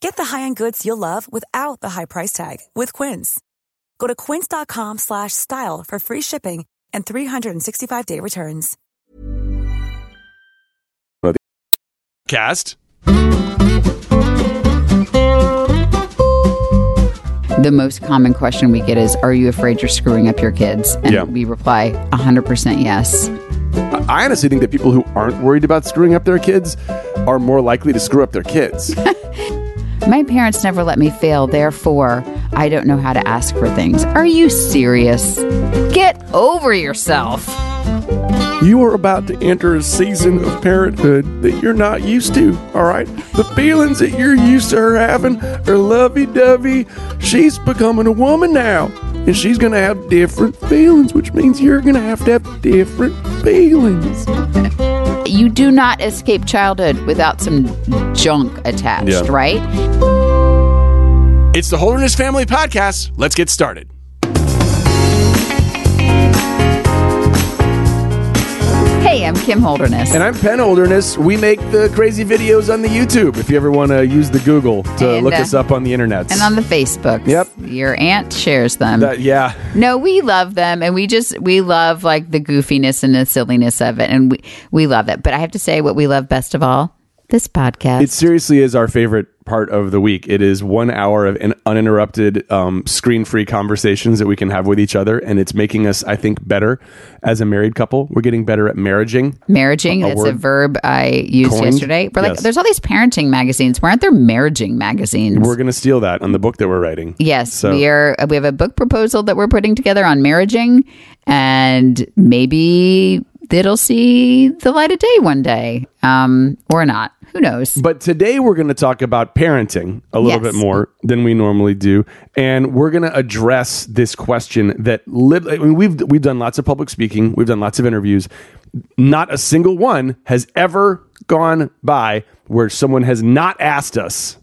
Get the high-end goods you'll love without the high price tag with Quince. Go to quince.com slash style for free shipping and 365-day returns. Cast. The most common question we get is, Are you afraid you're screwing up your kids? And Yeah. we reply 100% yes. I honestly think that people who aren't worried about screwing up their kids are more likely to screw up their kids. My parents never let me fail, therefore, I don't know how to ask for things. Are you serious? Get over yourself. you are about to enter a season of parenthood that you're not used to, all right? The feelings that you're used to her having are lovey dovey. She's becoming a woman now, and she's gonna have different feelings, which means you're gonna have to have different feelings. You do not escape childhood without some junk attached, Yeah. right? It's the Holderness Family Podcast. Let's get started. I'm Kim Holderness. And I'm Penn Holderness. We make the crazy videos on the YouTube if you ever want to use the Google to And, look uh, us up on the internet. and on the Facebook. Yep. Your aunt shares them. That, yeah. No, we love them and we just we love like the goofiness and the silliness of it and we we love it. But I have to say what we love best of all, this podcast. It seriously is our favorite part of the week. It is one hour of an uninterrupted, um, screen free conversations that we can have with each other. And it's making us, I think, better as a married couple. We're getting better at marriaging. marriaging, a that's a verb I used coined? yesterday. We're like Yes. there's all these parenting magazines. Why aren't there marriaging magazines? We're going to steal that on the book that we're writing. Yes, So- we are. We have a book proposal that we're putting together on marriaging, and maybe it'll see the light of day one day, um, or not. Who knows? But today we're going to talk about parenting a little Yes. bit more than we normally do, and we're going to address this question that li- I mean, we've we've done lots of public speaking, we've done lots of interviews. Not a single one has ever gone by where someone has not asked us,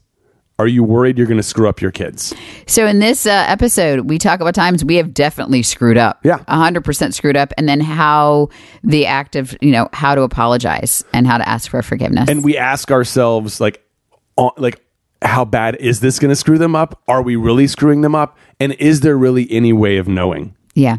"Are you worried you're going to screw up your kids?" So in this uh, episode, we talk about times we have definitely screwed up. Yeah. hundred percent screwed up, and then how the act of you know how to apologize and how to ask for forgiveness. And we ask ourselves, like, uh, like. How bad is this going to screw them up? Are we really screwing them up? And is there really any way of knowing? Yeah.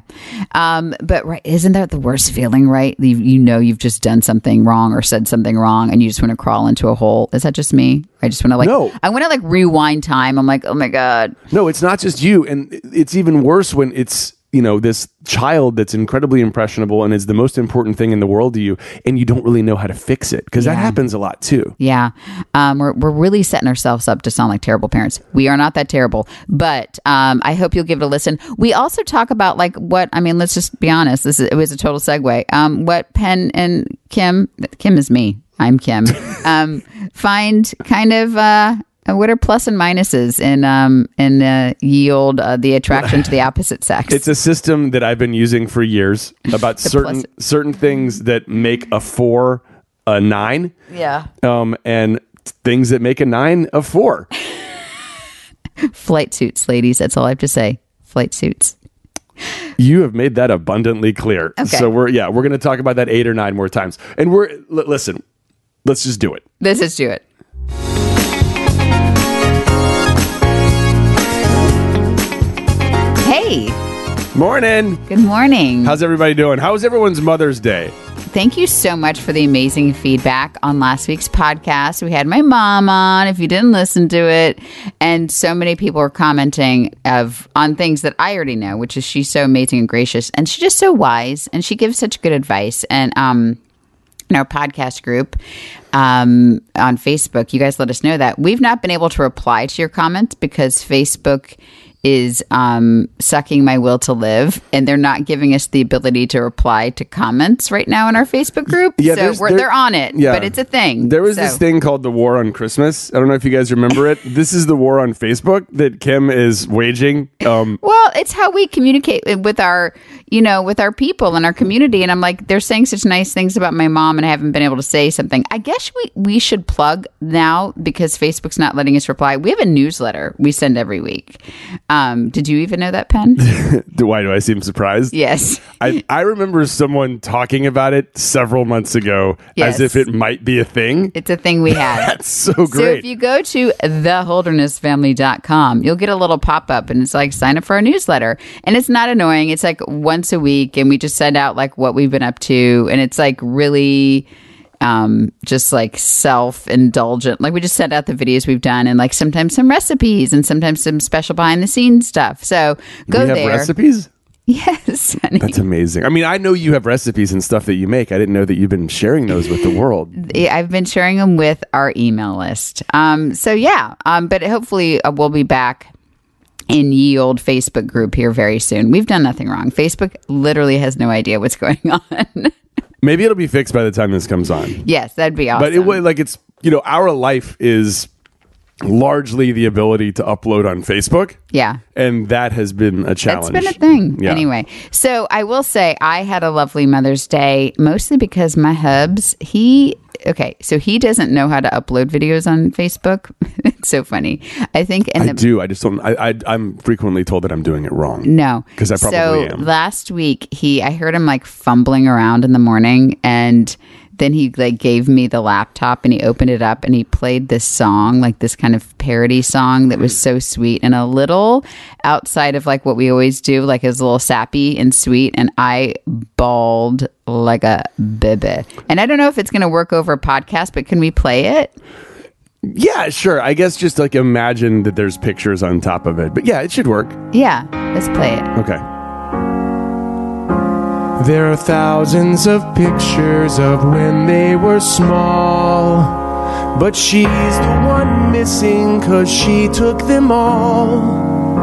Um, but right, isn't that the worst feeling, right? You, you know you've just done something wrong or said something wrong and you just want to crawl into a hole. Is that just me? I just want to like No. I want to like rewind time. I'm like, "Oh my god." No, it's not just you. And it's even worse when it's, you know, this child that's incredibly impressionable and is the most important thing in the world to you, and you don't really know how to fix it because that happens a lot too. Yeah. Um, we're, we're really setting ourselves up to sound like terrible parents. We are not that terrible, but um, I hope you'll give it a listen. We also talk about like what, I mean, let's just be honest. This is, it was a total segue. Um, what Penn and Kim, Kim is me. I'm Kim. um, find kind of, uh, what are plus and minuses in um in uh, yield uh, the attraction to the opposite sex? It's a system that I've been using for years about certain plus- certain things that make a four a nine, yeah. um, and things that make a nine a four. Flight suits, ladies. That's all I have to say. Flight suits. You have made that abundantly clear. Okay. So we're yeah, we're going to talk about that eight or nine more times. And we're l- listen, let's just do it. Let's just do it. Morning. good morning. How's everybody doing? How's everyone's Mother's Day? Thank you so much for the amazing feedback on last week's podcast. We had my mom on. If you didn't listen to it, and so many people were commenting of on things that I already know, which is she's so amazing and gracious, and she's just so wise, and she gives such good advice. And um, in our podcast group um, on Facebook, you guys let us know that we've not been able to reply to your comments because Facebook is um, sucking my will to live, and they're not giving us the ability to reply to comments right now in our Facebook group. Yeah, so we're, there- they're on it, yeah. but it's a thing. There was So- this thing called the war on Christmas. I don't know if you guys remember it. This is the war on Facebook that Kim is waging. Um, Well, it's how we communicate with our, you know, with our people and our community. And I'm like, they're saying such nice things about my mom, and I haven't been able to say something. I guess we we should plug now because Facebook's not letting us reply. We have a newsletter we send every week. Um, Um, did you even know that, Penn? why do I seem surprised? yes. I, I remember someone talking about it several months ago Yes. as if it might be a thing. It's a thing we have. That's so great. So if you go to theholdernessfamily.com, you'll get a little pop up and it's like sign up for our newsletter. And it's not annoying. It's like once a week and we just send out like what we've been up to and it's like really um just like self-indulgent. Like we just send out the videos we've done and like sometimes some recipes and sometimes some special behind the scenes stuff. So go have there. recipes? Yes, honey. That's amazing. I mean, I know you have recipes and stuff that you make. I didn't know that you've been sharing those with the world. I've been sharing them with our email list. Um, so yeah, um, but hopefully uh, we'll be back in ye old Facebook group here very soon. We've done nothing wrong. Facebook literally has no idea what's going on. Maybe it'll be fixed by the time this comes on. yes, that'd be awesome. But it would like it's you know our life is largely the ability to upload on Facebook, yeah. and that has been a It's challenge. been a thing. Yeah. Anyway, so I will say I had a lovely Mother's Day, mostly because my hubs, he, okay, so he doesn't know how to upload videos on Facebook. it's so funny. I think in I the do. I just don't. I, I I'm frequently told that I'm doing it wrong. No, because I probably so am. last week he, I heard him like fumbling around in the morning, and then he like gave me the laptop and he opened it up and he played this song, like this kind of parody song that was so sweet and a little outside of like what we always do, like it was a little sappy and sweet, and I bawled like a baby. And I don't know if it's going to work over a podcast, but can we play it? Yeah, sure. I guess just like imagine that there's pictures on top of it. But yeah, it should work. Yeah, let's play it. Okay. There are thousands of pictures of when they were small. But she's the one missing cause she took them all.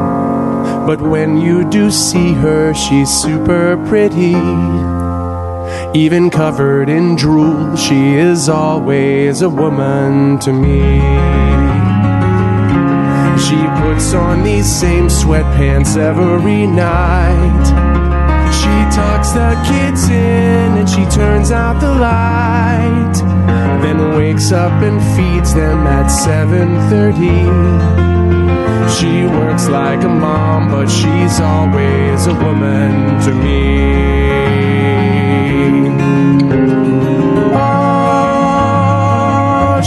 But when you do see her, she's super pretty. Even covered in drool, she is always a woman to me. She puts on these same sweatpants every night. Tucks the kids in and she turns out the light. Then wakes up and feeds them at 7:30. She works like a mom, but she's always a woman to me. Oh,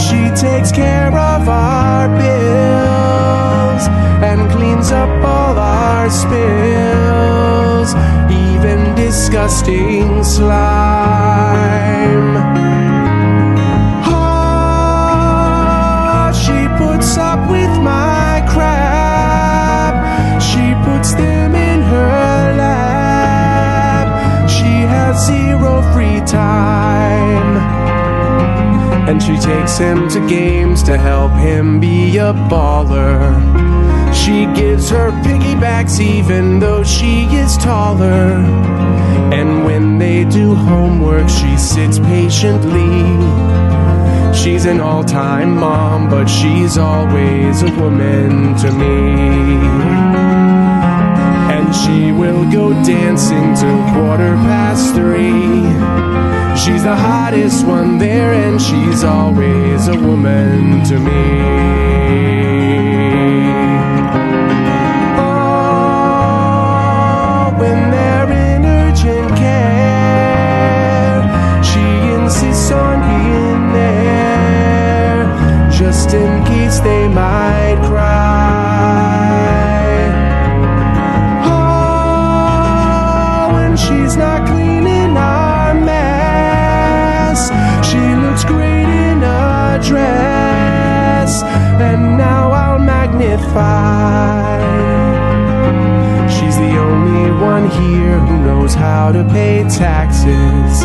she takes care of our bills and cleans up all our spills, disgusting slime. Oh, she puts up with my crap. She puts them in her lap. She has zero free time. And she takes him to games to help him be a baller. She gives her piggybacks even though she is taller. And when they do homework, she sits patiently. She's an all time mom, but she's always a woman to me. And she will go dancing till quarter past three. She's the hottest one there, and she's always a woman to me. just in peace, they might cry. Oh, when she's not cleaning our mess, she looks great in a dress, and now I'll magnify. One here who knows how to pay taxes.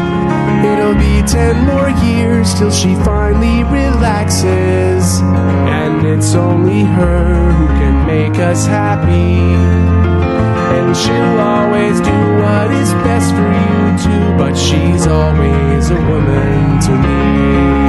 It'll be ten more years till she finally relaxes. And it's only her who can make us happy. And she'll always do what is best for you too, but she's always a woman to me.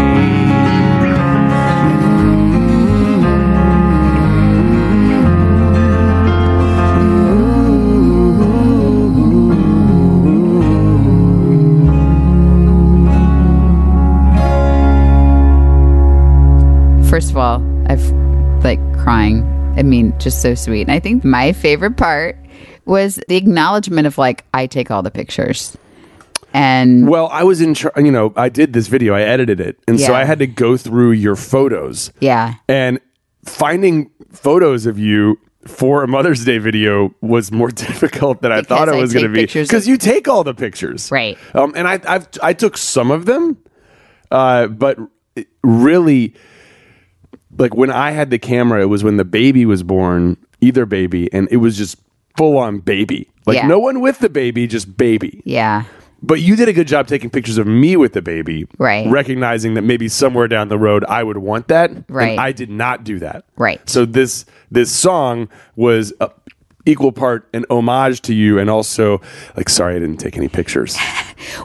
I mean, just so sweet. And I think my favorite part was the acknowledgement of like, I take all the pictures. And Well, I was in, char- you know, I did this video, I edited it, and so I had to go through your photos. yeah, And finding photos of you for a Mother's Day video was more difficult than I thought it I was going to be. Because of- you take all the pictures, Right. Um, and I, I've I took some of them, uh, but really, like when I had the camera, it was when the baby was born, either baby, and it was just full on baby. Like Yeah. no one with the baby, just baby. yeah. But you did a good job taking pictures of me with the baby, Right. Recognizing that maybe somewhere down the road I would want that, and Right. I did not do that, Right. So this this song was a equal part an homage to you, and also like, sorry, I didn't take any pictures.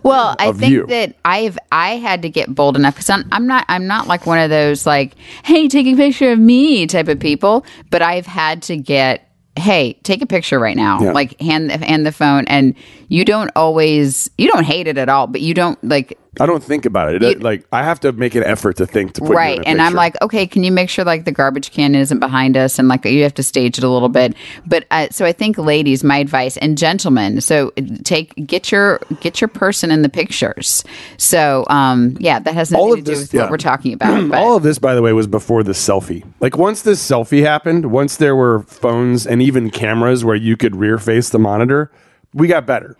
Well, I think you. that I've I had to get bold enough because I'm, I'm not I'm not like one of those like hey take a picture of me type of people, but I've had to get hey take a picture right now Yeah. like hand hand the phone and you don't always you don't hate it at all, but you don't like I don't think about it. It- like I have to make an effort to think to put you right and i'm like okay can you make sure like the garbage can isn't behind us and like you have to stage it a little bit but uh, so i think ladies my advice and gentlemen so take get your get your person in the pictures so um yeah that has nothing to do this- with yeah. what we're talking about but All of this, by the way, was before the selfie. Like once this selfie happened, once there were phones and even cameras where you could rear face the monitor, we got better.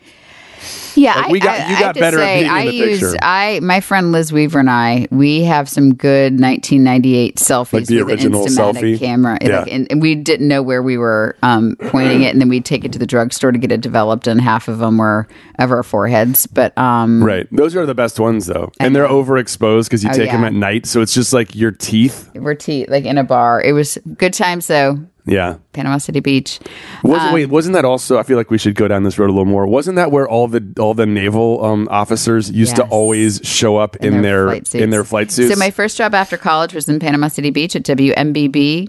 Yeah like, I- we got- I, you got better at say, being in i the use picture. i my friend liz weaver and i we have some good 1998 selfies Like the with original selfie? camera Yeah. like, and, and we didn't know where we were um, pointing it and then we'd take it to the drugstore to get it developed and half of them were of our foreheads but um Right. Those are the best ones, though. And they're overexposed because you Oh, take them at night. So it's just like your teeth. we're tea like in a bar. It was good times though. Yeah. Panama City Beach. Was, Um, wait, wasn't that also? I feel like we should go down this road a little more. Wasn't that where all the all the naval um, officers used to always show up in, their, flight suits. in their flight suits? So my first job after college was in Panama City Beach at WMBB,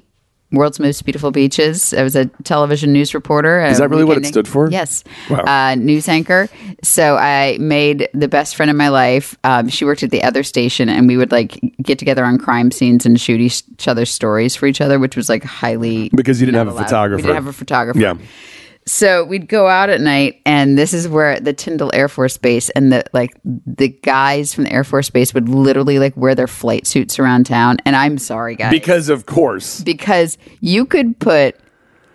World's Most Beautiful Beaches. I was a television news reporter. Is that really what it stood for? Yes. Wow. Uh, news anchor. So I made the best friend of my life. Um, she worked at the other station, and we would like get together on crime scenes and shoot each other's stories for each other, which was like highly Because you didn't have a allowed. photographer. We didn't have a photographer. yeah. So we'd go out at night, and this is where the Tyndall Air Force Base and the like the guys from the Air Force Base would literally like wear their flight suits around town. And I'm sorry, guys, Because of course. because you could put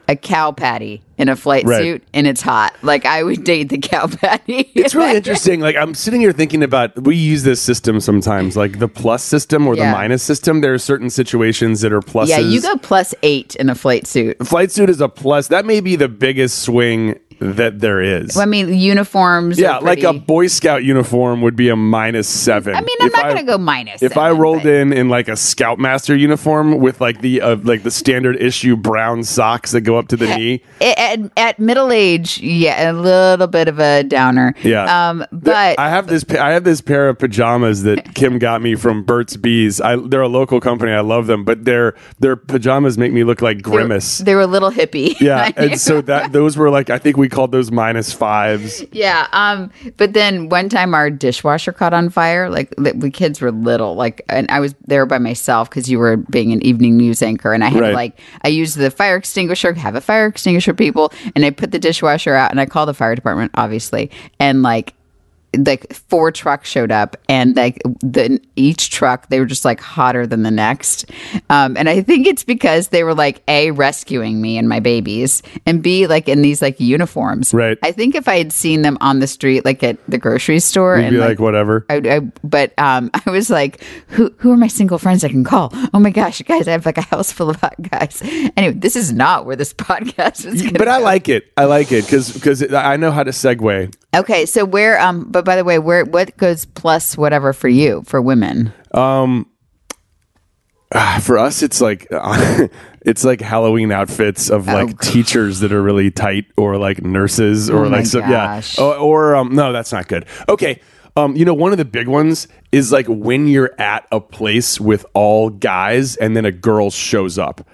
a cow patty in a flight Right. suit and it's hot. Like I would date the cow patty. It's really interesting. Like I'm sitting here thinking about we use this system sometimes, like the plus system or the minus system. There are certain situations that are pluses. yeah, you go plus eight in a flight suit. Flight suit is a plus. That may be the biggest swing that there is. I mean, uniforms. yeah, like a Boy Scout uniform would be a minus seven. I mean, I'm If not going to go minus. If I rolled but- in in like a Scoutmaster uniform with like the uh, like the standard issue brown socks that go up to the knee, at, at middle age, yeah, a little bit of a downer. Yeah. Um, but I have this. I have this pair of pajamas that Kim got me from Burt's Bees. I, they're a local company. I love them, but their their pajamas make me look like Grimace. They were a little hippie. yeah, and so that those were like I think we called those minus fives. yeah. Um, but then one time our dishwasher caught on fire. Like the, the kids were little. Like, and I was there by myself because you were being an evening news anchor, and I had Right. like I used the fire extinguisher. Have a fire extinguisher, people, and I put the dishwasher out, and I called the fire department, obviously, and like like four trucks showed up and like the each truck they were just like hotter than the next um and i think it's because they were like a rescuing me and my babies and b like in these like uniforms Right. i think if i had seen them on the street like at the grocery store You'd and be like, whatever. I, I, but um, I was like, who who are my single friends I can call? Oh my gosh, you guys, I have like a house full of hot guys. Anyway, this is not where this podcast is. But I like it. I like it because because I know how to segue. Okay, so where? Um, but by the way, where what goes plus whatever for you for women? For us, it's like it's like Halloween outfits of like Oh, teachers that are really tight, or like nurses, or Oh like so, yeah, or, or um, no, that's not good. Okay, um, you know, one of the big ones is like when you're at a place with all guys, and then a girl shows up.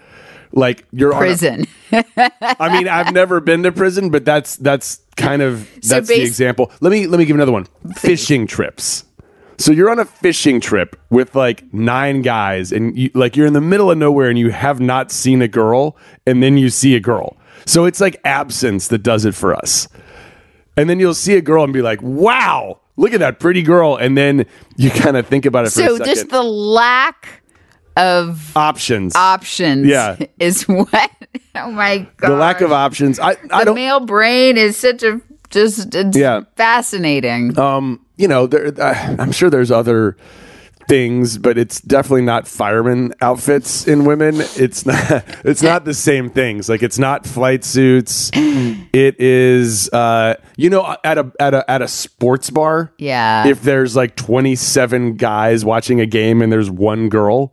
Like you're on a- Prison. I mean, I've never been to prison, but that's that's kind of So that's the example. Let me let me give another one. Fishing trips. So you're on a fishing trip with like nine guys, and you, like you're in the middle of nowhere, and you have not seen a girl, and then you see a girl. So it's like absence that does it for us. And then you'll see a girl and be like, "Wow, look at that pretty girl," and then you kind of think about it for a so just the lack of options, options Yeah. is what oh my god the lack of options. I I don't. male brain is such a just it's Yeah. fascinating um, you know, there, uh, I'm sure there's other things, but it's definitely not fireman outfits in women. It's not. It's not the same things. Like it's not flight suits. It is, uh, you know, at a at a at a sports bar. Yeah. If there's like 27 guys watching a game and there's one girl.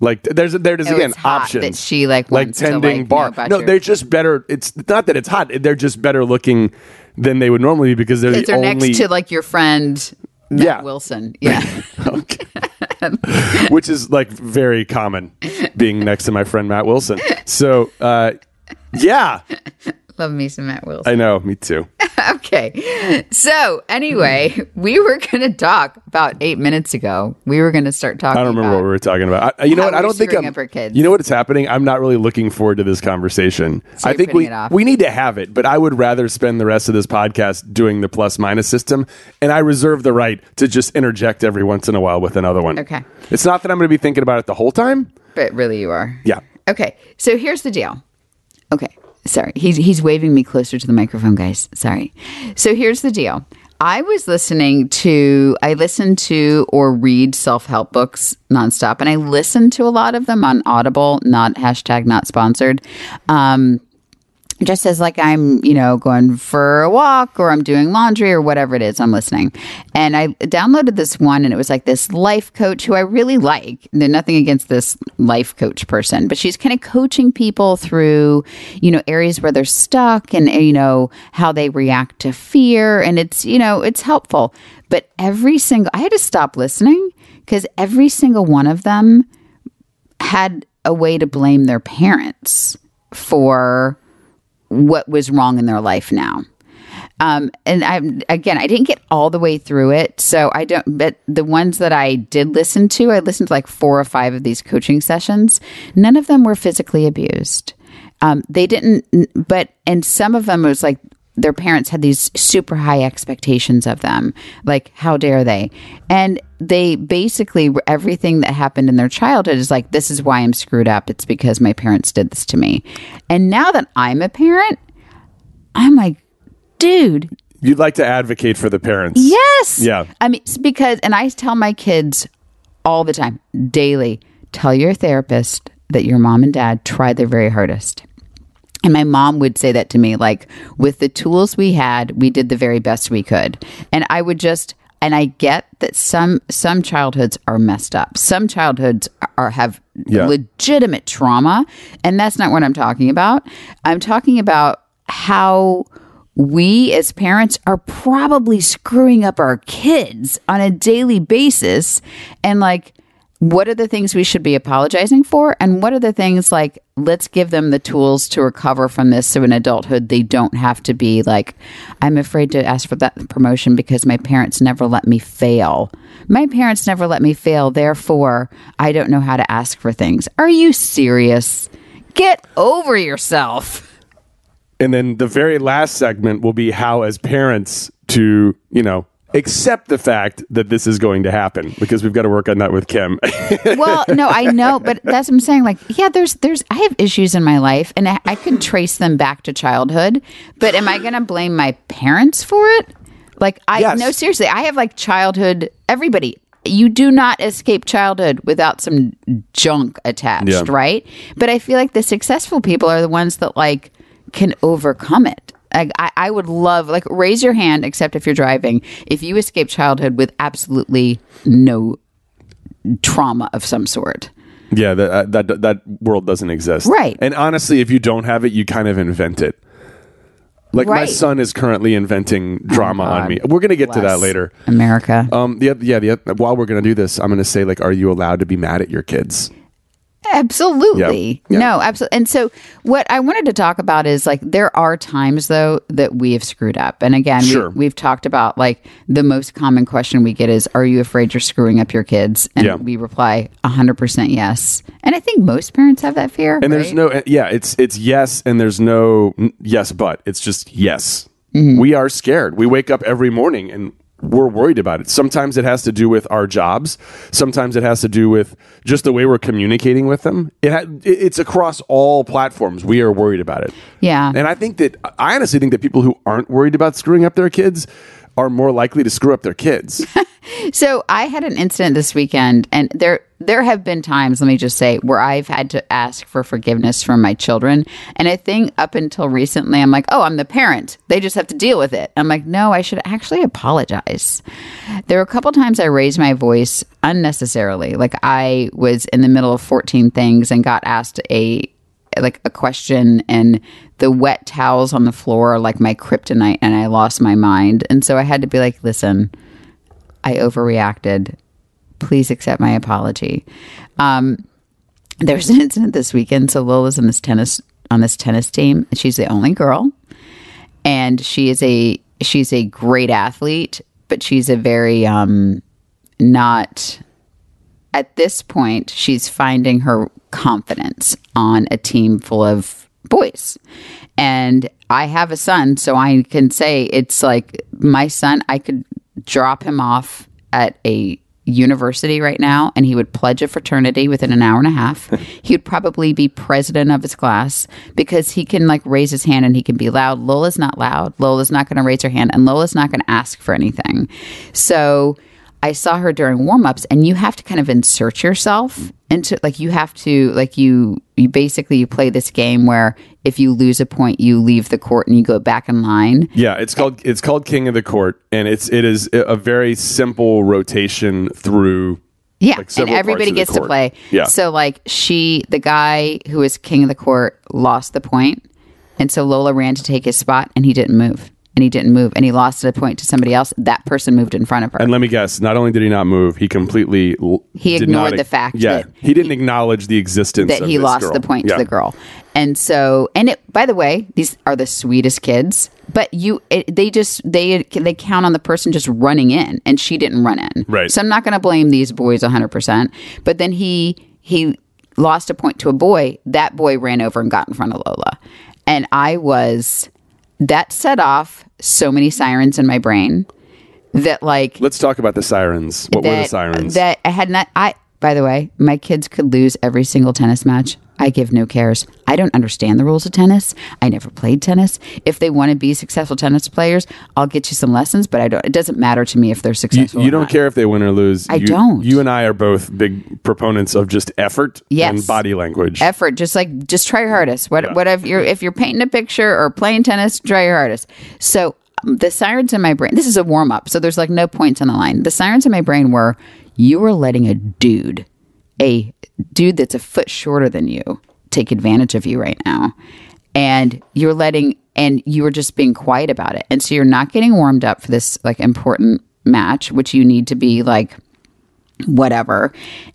Like there's there's Oh, again options that she, like, like wants to, tending like, bar no your- they're just better it's not that it's hot they're just better looking than they would normally be because they're the they're only next to like your friend Matt Yeah. Wilson. Yeah. Which is like very common being next to my friend Matt Wilson. So, uh, yeah, love me some Matt Wilson I know. Me too. okay. So anyway, we were going to talk about eight minutes ago. We were going to start talking. I don't remember what we were talking about. I, you know what? I don't think I'm. up our kids. You know what's happening? I'm not really looking forward to this conversation. So I think we we need to have it, but I would rather spend the rest of this podcast doing the plus minus system, and I reserve the right to just interject every once in a while with another one. Okay. It's not that I'm going to be thinking about it the whole time. But really, you are. Yeah. Okay. So here's the deal. Okay. Sorry. He's he's waving me closer to the microphone, guys. Sorry. So here's the deal. I was listening to I listen to or read self-help books nonstop and I listen to a lot of them on Audible, not hashtag not sponsored. Um just as like I'm, you know, going for a walk or I'm doing laundry or whatever it is, I'm listening. And I downloaded this one and it was like this life coach who I really like. There's nothing against this life coach person, but she's kind of coaching people through, you know, areas where they're stuck and, eh, you know, how they react to fear. And it's, you know, it's helpful. But every single, I had to stop listening because every single one of them had a way to blame their parents for what was wrong in their life now. Um, and I again, I didn't get all the way through it, so I don't. But the ones that I did listen to, I listened to like four or five of these coaching sessions. None of them were physically abused. Um, they didn't, but and some of them was like their parents had these super high expectations of them, like how dare they? And they basically everything that happened in their childhood is like this is why I'm screwed up. It's because my parents did this to me. And now that I'm a parent, I'm like, dude, You'd like to advocate for the parents. Yes. Yeah. I mean, because, and I tell my kids all the time, daily, tell your therapist that your mom and dad tried their very hardest. And my mom would say that to me, like, with the tools we had, we did the very best we could. And I would just, and I get that some some childhoods are messed up. Some childhoods are have Yeah. legitimate trauma, and that's not what I'm talking about. I'm talking about how we as parents are probably screwing up our kids on a daily basis and like what are the things we should be apologizing for? And what are the things like let's give them the tools to recover from this so in adulthood they don't have to be like i'm afraid to ask for that promotion because my parents never let me fail. My parents never let me fail therefore i don't know how to ask for things. Are you serious? Get over yourself. And then the very last segment will be how, as parents, to you know accept the fact that this is going to happen because we've got to work on that with Kim. well, no, I know, but that's what I'm saying. Like, yeah, there's, there's, I have issues in my life, and I, I can trace them back to childhood. But am I going to blame my parents for it? Like, I Yes. no, seriously, I have like childhood. Everybody, you do not escape childhood without some junk attached, Yeah. right? But I feel like the successful people are the ones that like can overcome it. I, I would love like raise your hand, except if you're driving, if you escape childhood with absolutely no trauma of some sort. yeah, that, uh, that that world doesn't exist. Right. And honestly, if you don't have it, you kind of invent it. Like my son is currently inventing drama on me. We're gonna get to that later. America. Um, yeah, the, while we're gonna do this, I'm gonna say like, are you allowed to be mad at your kids? Absolutely. Yeah. Yeah. No, absolutely. And so what I wanted to talk about is like there are times though that we have screwed up. And again, Sure. we, we've talked about like the most common question we get is are you afraid you're screwing up your kids? And Yeah. we reply 100% yes. And I think most parents have that fear. And there's no, uh, yeah, it's it's yes, and there's no yes, but it's just yes. Mm-hmm. We are scared. We wake up every morning and we're worried about it. Sometimes it has to do with our jobs. Sometimes it has to do with just the way we're communicating with them. It ha- it's across all platforms. We are worried about it. Yeah. And I think that I honestly think that people who aren't worried about screwing up their kids are more likely to screw up their kids. So I had an incident this weekend, and there there have been times, let me just say, where I've had to ask for forgiveness from my children. And I think up until recently, I'm like, oh, I'm the parent. They just have to deal with it. I'm like, no, I should actually apologize. There were a couple times I raised my voice unnecessarily. Like I was in the middle of 14 things and got asked a like a question and the wet towels on the floor are like my kryptonite and I lost my mind. And so I had to be like, listen, I overreacted. Please accept my apology. Um, there's an incident this weekend. So Lola's in this tennis on this tennis team. She's the only girl, and she is a she's a great athlete, but she's a very um, not at this point. She's finding her confidence on a team full of boys, and I have a son, so I can say it's like my son. I could drop him off at a university right now and he would pledge a fraternity within an hour and a half. he would probably be president of his class because he can like raise his hand and he can be loud. Lola's not loud. Lola's not going to raise her hand and Lola's not going to ask for anything. So I saw her during warm-ups and you have to kind of insert yourself into like you have to like you you basically you play this game where if you lose a point you leave the court and you go back in line Yeah, it's called it's called King of the Court, and it's it is a very simple rotation through. Yeah, like, and everybody gets to play. Yeah. So like she, the guy who was king of the court, lost the point, and so Lola ran to take his spot, and he didn't move, and he didn't move, and he lost the point to somebody else. That person moved in front of her. And let me guess, not only did he not move, he completely l- He ignored not- the fact Yeah, that he didn't acknowledge the existence that he lost girl. the point Yeah. to the girl. And so, and it, by the way, these are the sweetest kids, but you, it, they just, they, they count on the person just running in and she didn't run in. Right. So I'm not going to blame these boys 100%. But then he, he lost a point to a boy. That boy ran over and got in front of Lola. And I was, that set off so many sirens in my brain that like, Let's talk about the sirens. What were the sirens? That I had not. I by the way, my kids could lose every single tennis match. I give no cares. I don't understand the rules of tennis. I never played tennis. If they want to be successful tennis players, I'll get you some lessons. But I don't. It doesn't matter to me if they're successful. you or don't not. care if they win or lose. I You- don't. You and I are both big proponents of just effort Yes. and body language. effort. Just like just try your hardest. What Yeah. whatever you're if you're painting a picture or playing tennis, try your hardest. So um, the sirens in my brain. This is a warm up, so there's like no points on the line. The sirens in my brain were you are letting a dude, a dude that's a foot shorter than you, take advantage of you right now, and you're letting and you are just being quiet about it, and so you're not getting warmed up for this like important match, which you need to be like whatever.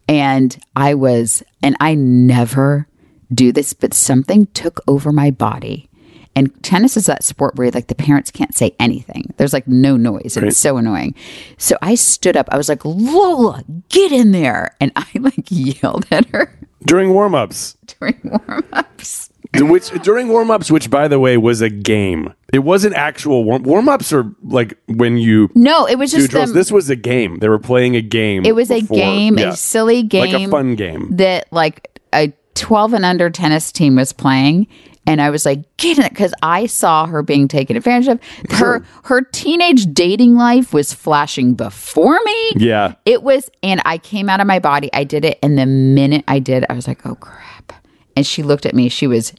And I was, and I never do this, but something took over my body. And tennis is that sport where like the parents can't say anything. There's like no noise. It's so annoying. So I stood up. I was like, Lola, get in there. And I like yelled at her During warm ups. during warm ups. which during warm ups, which by the way was a game. It wasn't actual warm warm ups are like when you No, it was just them. This was a game. They were playing a game. it was a game, Yeah. a silly game, like a fun game. that like a 12 and under tennis team was playing and I was like get in it because I saw her being taken advantage of. Her her teenage dating life was flashing before me. Yeah. it was and I came out of my body. I did it and the minute I did I was like oh crap. And she looked at me. She was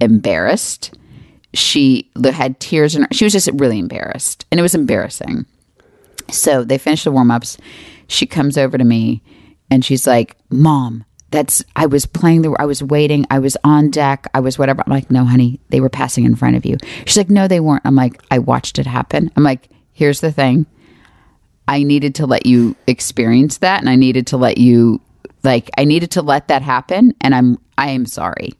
embarrassed. She had tears in her she was just really embarrassed and it was embarrassing. So they finished the warm ups. She comes over to me and she's like, Mom, that's, I was playing the, I was waiting, I was on deck, I was whatever. I'm like, No, honey, they were passing in front of you. She's like, No, they weren't. I'm like, I watched it happen. I'm like, Here's the thing. I needed to let you experience that and I needed to let you, like, I needed to let that happen. And I'm, I am sorry.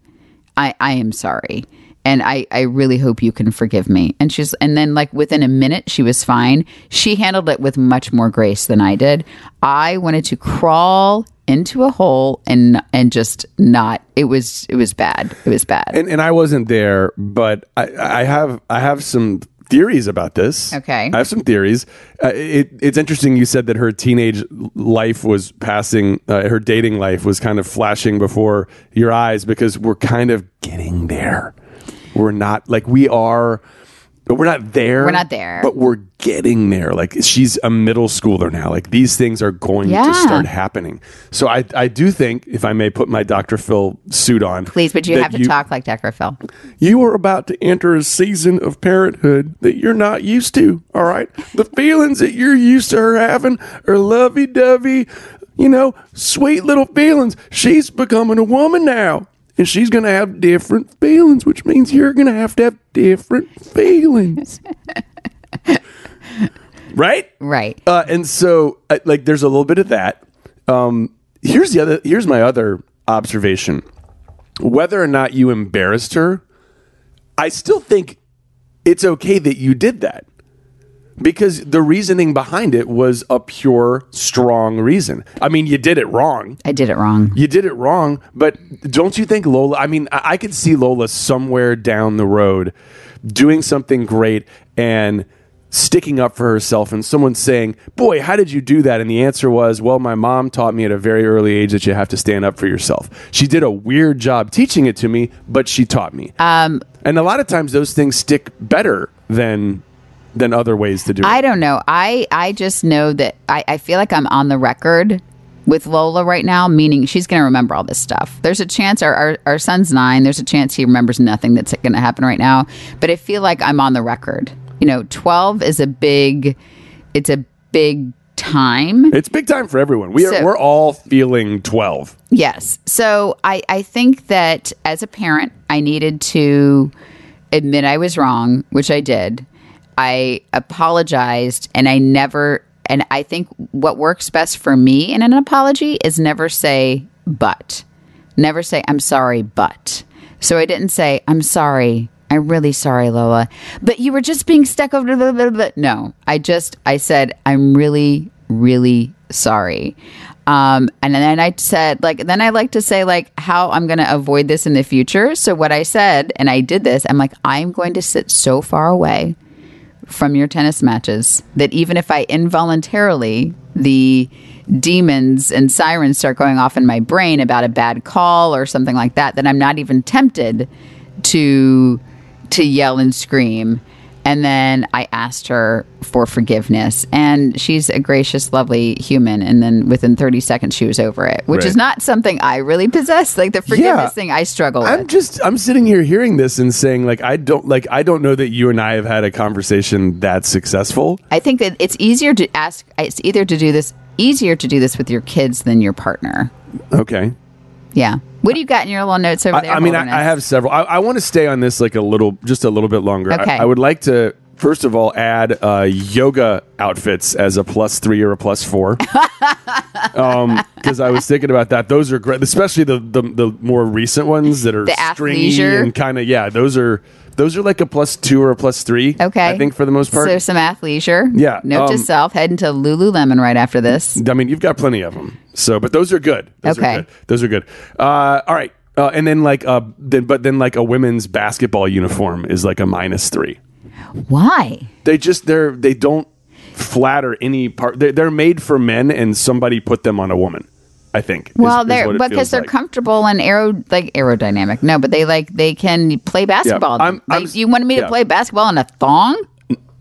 I, I am sorry. And I, I really hope you can forgive me. And she's, and then like within a minute, she was fine. She handled it with much more grace than I did. I wanted to crawl into a hole and, and just not, it was, it was bad. It was bad. and and I wasn't there, but I, I have I have some theories about this. Okay. I have some theories. Uh, it, it's interesting you said that her teenage life was passing, uh, her dating life was kind of flashing before your eyes because we're kind of getting there. We're not like we are. But we're not there. We're not there. But we're getting there. Like she's a middle schooler now. Like these things are going to start happening. So I, I do think, if I may put my Dr. Phil suit on, Please, but you have to talk like Dr. Phil. you are about to enter a season of parenthood that you're not used to. All right. The feelings that you're used to her having are lovey dovey, you know, sweet little feelings. She's becoming a woman now. And she's going to have different feelings, which means you're going to have to have different feelings. right? Right. Uh, and so, uh, like, there's a little bit of that. Um, here's the other. Here's my other observation. Whether or not you embarrassed her, I still think it's okay that you did that because the reasoning behind it was a pure, strong reason. I mean, you did it wrong. I did it wrong. You did it wrong, but don't you think Lola? I mean, I, I could see Lola somewhere down the road doing something great and sticking up for herself, and someone saying, Boy, how did you do that? And the answer was, Well, my mom taught me at a very early age that you have to stand up for yourself. She did a weird job teaching it to me, but she taught me. Um, and a lot of times those things stick better than. Than other ways to do it. I don't know. I I just know that I, I feel like I'm on the record with Lola right now, meaning she's going to remember all this stuff. There's a chance our, our our son's nine. There's a chance he remembers nothing that's going to happen right now. But I feel like I'm on the record. You know, 12 is a big. It's a big time. It's big time for everyone. We are So- we're all feeling twelve. Yes. So I, I think that as a parent, I needed to admit I was wrong, which I did. I apologized and I never, and I think what works best for me in an apology is never say, but. Never say, I'm sorry, but. So I didn't say, I'm sorry. I'm really sorry, Lola. But you were just being stuck over. Blah. No, I just, I said, I'm really, really sorry. Um, and then I said, like, then I like to say, like, how I'm going to avoid this in the future. So what I said, and I did this, I'm like, I'm going to sit so far away from your tennis matches that even if I involuntarily, the demons and sirens start going off in my brain about a bad call or something like that, that I'm not even tempted to to yell and scream. And then I asked her for forgiveness, and she's a gracious, lovely human. And then within 30 seconds, she was over it, which is not something I really possess. Like the forgiveness thing, I struggle I'm with. just I'm sitting here hearing this and saying like I don't like I don't know that you and I have had a conversation that successful. I think that it's easier to ask. It's either to do this easier to do this with your kids than your partner. Okay. Yeah. What do you got in your little notes over I, there? I mean I, I have several. I, I want to stay on this like a little just a little bit longer. I- Okay. I, would like to first of all add uh, yoga outfits as a plus three or a plus four. because I was thinking about that. Those are great, especially the the, the more recent ones that are The stringy athleisure. and kind of yeah. Those are those are like a plus two or a plus three. Okay. I think for the most part. So some athleisure. Yeah, Note to um, self: heading to Lululemon right after this. I mean, you've got plenty of them. So, but those are good. Those Okay. Are good. Those are good. Uh, all right. Uh, and then like uh, then, but then like a women's basketball uniform is like a minus three. Why? They just they're they don't flatter any part. They're, they're made for men, and somebody put them on a woman. I think. Well, is they're it because they're like. comfortable and aero like aerodynamic. No, but they like they can play basketball. I'm- like, I'm- you wanted me to play basketball in a thong?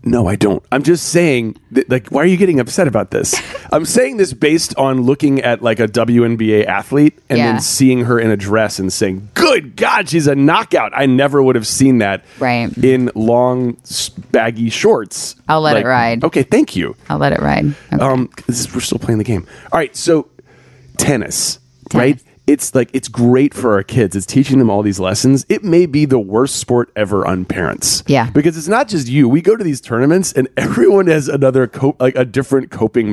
No, I don't. I'm just saying, that, like, why are you getting upset about this? I'm saying this based on looking at like a WNBA athlete and Yeah. then seeing her in a dress and saying, "Good God, she's a knockout." I never would have seen that Right. in long, baggy shorts. I'll let it ride. Okay, thank you. I'll let it ride. Okay. Um, 'cause we're still playing the game. All right, so tennis, right? It's like it's great for our kids. It's teaching them all these lessons. It may be the worst sport ever on parents. Yeah. because it's not just you. We go to these tournaments and everyone has another cope, like a different coping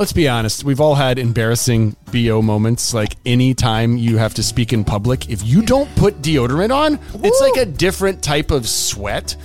Let's be honest, we've all had embarrassing BO moments. Like anytime you have to speak in public, if you don't put deodorant on, it's like a different type of sweat.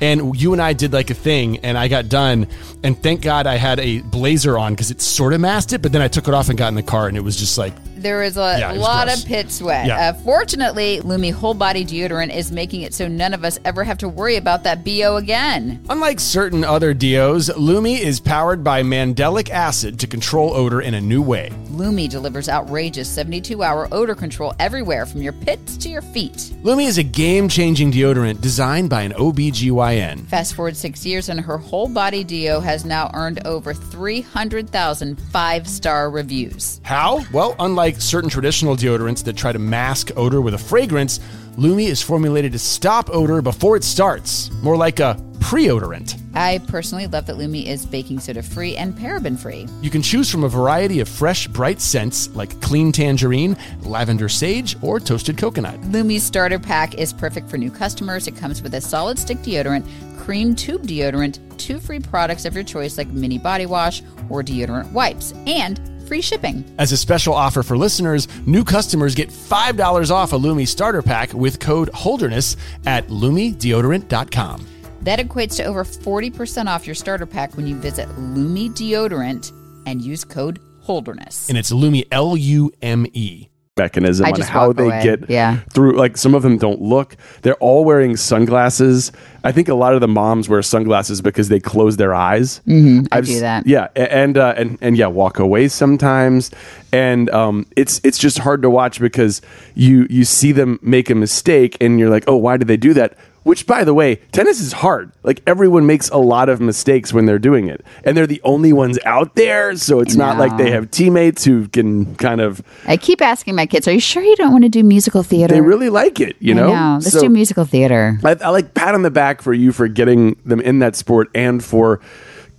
And you and I did like a thing, and I got done. And thank God I had a blazer on because it sort of masked it, but then I took it off and got in the car, and it was just like, There is a Yeah, was lot gross. of pit sweat. Yeah. Uh, fortunately, Lume whole body deodorant is making it so none of us ever have to worry about that BO again. Unlike certain other deos, Lume is powered by mandelic acid to control odor in a new way. Lume delivers outrageous 72 hour odor control everywhere from your pits to your feet. Lume is a game changing deodorant designed by an OBGYN. Fast forward six years, and her whole body deo has now earned over 300,000 five star reviews. How? Well, unlike certain traditional deodorants that try to mask odor with a fragrance, Lume is formulated to stop odor before it starts, more like a pre-odorant. I personally love that Lume is baking soda free and paraben free. You can choose from a variety of fresh, bright scents like clean tangerine, lavender sage, or toasted coconut. Lume's starter pack is perfect for new customers. It comes with a solid stick deodorant, cream tube deodorant, two free products of your choice like mini body wash or deodorant wipes, and free shipping. As a special offer for listeners, new customers get $5 off a Lume starter pack with code HOLDERNESS at lumedeodorant.com. That equates to over 40% off your starter pack when you visit Lume Deodorant and use code Holderness. And it's Lume, L U M E. mechanism I on how they away. get Yeah. through. Like some of them don't look. They're all wearing sunglasses. I think a lot of the moms wear sunglasses because they close their eyes. Mhm, I do that. Yeah, and uh, and and yeah, walk away sometimes, and um, it's it's just hard to watch because you you see them make a mistake, and you're like, oh, why did they do that? Which, by the way, tennis is hard. Like everyone makes a lot of mistakes when they're doing it, and they're the only ones out there. So it's not like they have teammates who can kind of. I keep asking my kids, "Are you sure you don't want to do musical theater?" They really like it, you I know. Let's So- do musical theater. I, I like pat on the back for you for getting them in that sport and for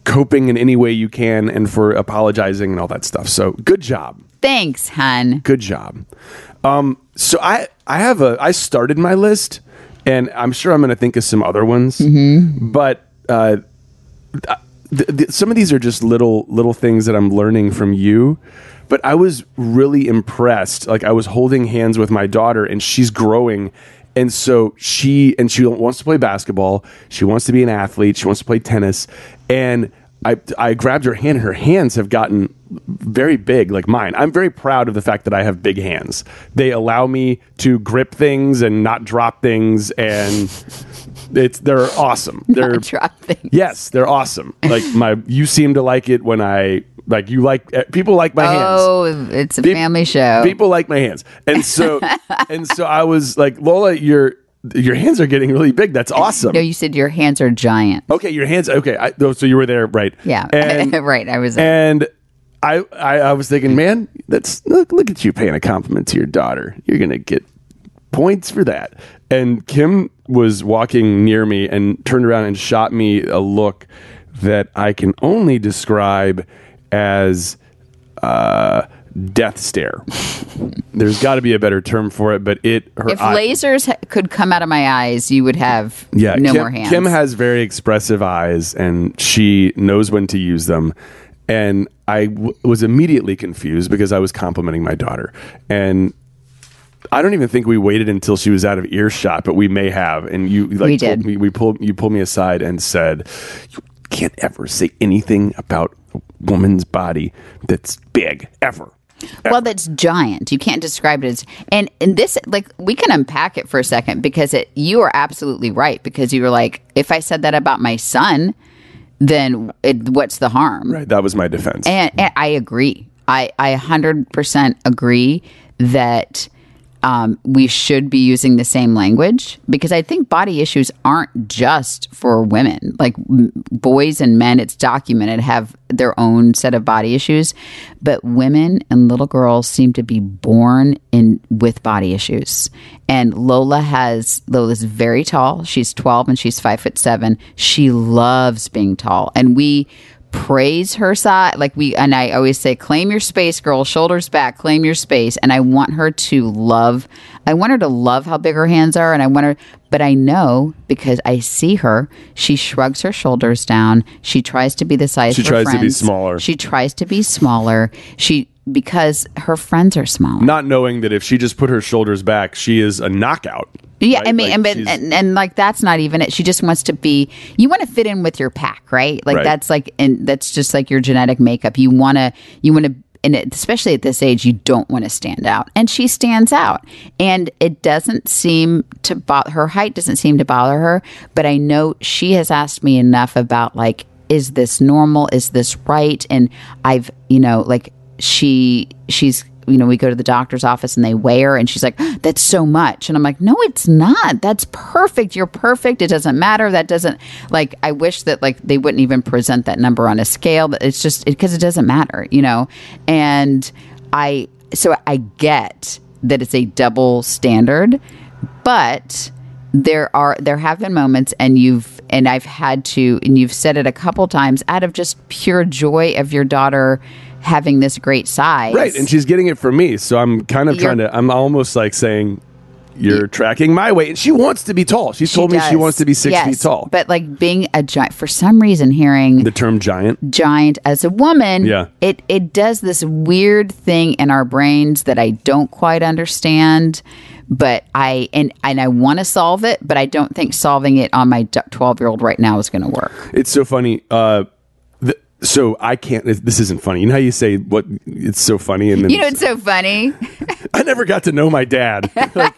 coping in any way you can and for apologizing and all that stuff. So good job. Thanks, hun. Good job. Um, so I I have a I started my list and I'm sure I'm going to think of some other ones, but uh, th- th- some of these are just little little things that I'm learning from you. But I was really impressed. Like I was holding hands with my daughter, and she's growing, and so she and she wants to play basketball. She wants to be an athlete. She wants to play tennis, and I I grabbed her hand. and Her hands have gotten very big, like mine. I'm very proud of the fact that I have big hands. They allow me to grip things and not drop things, and it's they're awesome. They're Drop things. Yes, they're awesome. Like my, you seem to like it when I Like you like eh, people like my hands. Oh, it's a family show. People like my hands, and so and so I was like, Lola, your your hands are getting really big. That's awesome. no, you said your hands are giant. okay, your hands. Okay, I, oh, so you were there, right? Yeah, and right. I was. and I, I I was thinking, man, that's look look at you paying a compliment to your daughter. You're gonna get points for that. And Kim was walking near me and turned around and shot me a look that I can only describe as uh, death stare. There's got to be a better term for it, but it her if eye- lasers ha- could come out of my eyes, you would have yeah, no Kim, more hands. Kim has very expressive eyes, and she knows when to use them. And I w- was immediately confused because I was complimenting my daughter, and I don't even think we waited until she was out of earshot, but we may have. And you like We did. me, we pulled you pulled me aside and said, "You can't ever say anything about a woman's body that's big ever." Well, that's giant. You can't describe it as and and this like we can unpack it for a second because it you are absolutely right because you were like if I said that about my son, then it, what's the harm? Right, that was my defense. And, and I agree. I I hundred percent agree that um, we should be using the same language because I think body issues aren't just for women. Like m- boys and men, it's documented have their own set of body issues, but women and little girls seem to be born in with body issues. And Lola has Lola's very tall. She's twelve and she's five foot seven. She loves being tall, and we praise her side. Like we and i always say claim your space girl shoulders back claim your space. And i want her to love i want her to love how big her hands are. And i want her but i know because i see her she shrugs her shoulders down. She tries to be the size She of her tries to be smaller. she tries to be smaller. She because her friends are smaller Not knowing that if she just put her shoulders back, she is a knockout. Yeah, right? I mean, Like, and, but, and and like that's not even it. She just wants to be. You want to fit in with your pack, right? Like Right. that's like, and that's just like your genetic makeup. You want to, you want to, and it, especially at this age, you don't want to stand out. And she stands out, and it doesn't seem to bother her height. Doesn't seem to bother her. But I know she has asked me enough about like, is this normal? Is this right? And I've, you know, like she she's you know we go to the doctor's office and they weigh her and she's like that's so much. And i'm like no it's not. That's perfect. You're perfect. It doesn't matter. That doesn't like i wish that like they wouldn't even present that number on a scale. But it's just because it doesn't matter you know? And i so i get that it's a double standard but there are there have been moments and you've and I've had to and you've said it a couple times out of just pure joy of your daughter having this great size. Right, and she's getting it from me. So I'm kind of You're- trying to. I'm almost like saying, "You're tracking my weight." And she wants to be tall. She's told me she does. wants to be six Yes, feet tall. But like being a giant for some reason hearing the term giant. giant as a woman, Yeah. it it does this weird thing in our brains that I don't quite understand. But I and and I want to solve it, but I don't think solving it on my twelve year old right now is going to work. It's so funny. Uh, so I can't. This isn't funny. You know how you say what? It's so funny, and then You know, it's so funny. I never got to know my dad. Like,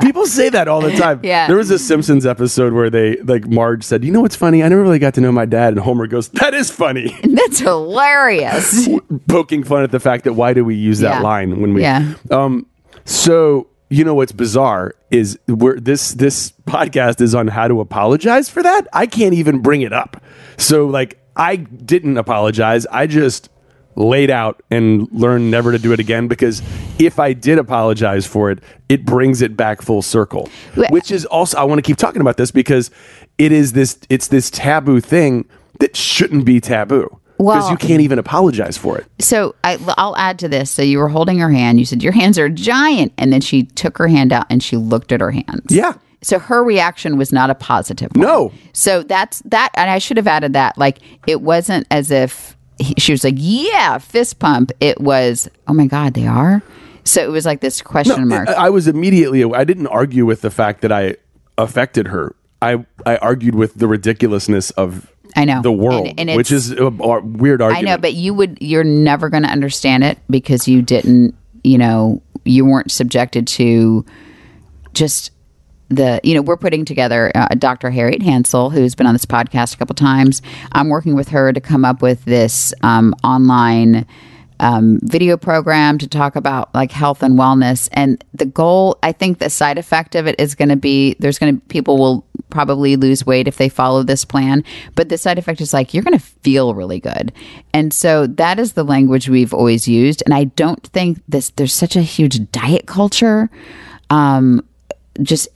people say that all the time. Yeah. There was a Simpsons episode where they like Marge said, "You know what's funny? I never really got to know my dad." And Homer goes, "That is funny," That's hilarious. poking fun at the fact that why do we use that Yeah. line when we? Yeah. Um. So you know what's bizarre is where this this podcast is on how to apologize for that. I can't even bring it up. So like I didn't apologize. I just laid out and learned never to do it again because if I did apologize for it, it brings it back full circle. Wh- Which is also I want to keep talking about this because it is this it's this taboo thing that shouldn't be taboo. Because Well- you can't even apologize for it. So I, I'll add to this. So you were holding her hand. You said your hands are giant, and then she took her hand out and she looked at her hands. Yeah. So her reaction was not a positive. One. No. So that's that, and I should have added that. Like it wasn't as if he, she was like, "Yeah, fist pump." It was, "Oh my god, they are." So it was like this question mark. I, I was immediately. I didn't argue with the fact that I affected her. I I argued with the ridiculousness of I know. the world, And- and which is a, a weird argument. I know, but you would you're never going to understand it because you didn't, you know, you weren't subjected to just the you know we're putting together uh, Dr. Harriet Hansel, who's been on this podcast a couple times. I'm working with her to come up with this um, online um, video program to talk about like health and wellness. And the goal, I think, the side effect of it is going to be there's going to people will probably lose weight if they follow this plan. But the side effect is like you're going to feel really good. And so that is the language we've always used. And I don't think this there's such a huge diet culture. Um, just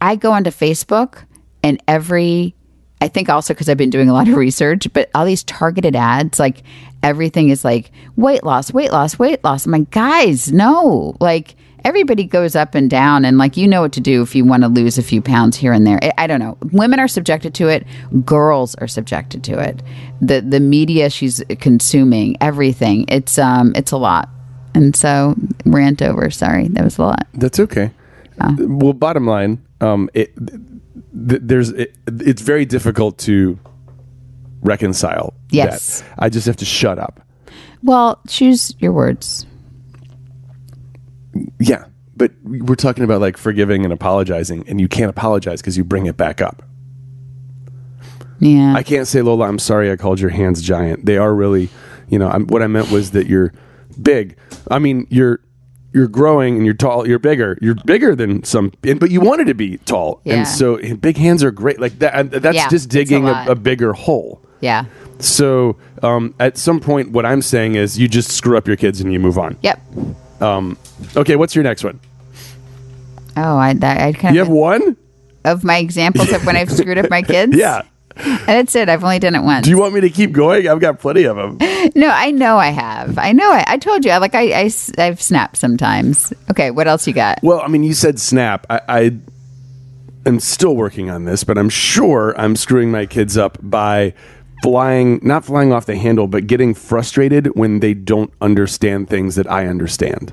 I go onto Facebook and every I think also because I've been doing a lot of research, but all these targeted ads, like everything is like weight loss, weight loss, weight loss. I'm like, guys, no. Like everybody goes up and down, and like you know what to do if you want to lose a few pounds here and there. I, I don't know. Women are subjected to it. Girls are subjected to it. The the media she's consuming, everything. It's um it's a lot. And so rant over. Sorry, that was a lot. That's okay. Well, bottom line, um, it, th- there's it, it's very difficult to reconcile. Yes. that. I just have to shut up. Well, choose your words. Yeah, but we're talking about like forgiving and apologizing, and you can't apologize because you bring it back up. Yeah. I can't say Lola, I'm sorry I called your hands giant. They are really, you know, I'm, what I meant was that you're big. I mean, you're you're growing and you're tall. You're bigger. You're bigger than some, but you wanted to be tall, Yeah. and so and big hands are great. Like that. That's Yeah, just it's a digging a, a bigger hole. yeah. So um, at some point, what I'm saying is you just screw up your kids and you move on. Yep. Um, okay, what's your next one? Oh, I I kind You of You have one? of my examples of when I've screwed up my kids. Yeah. That's it. I've only done it once. Do you want me to keep going? I've got plenty of them. no, I know I have. I know I, I told you. I like I, I have snapped sometimes. Okay, what else you got? Well, I mean, you said snap. I, I am still working on this, but I'm sure I'm screwing my kids up by flying, not flying off the handle, but getting frustrated when they don't understand things that I understand.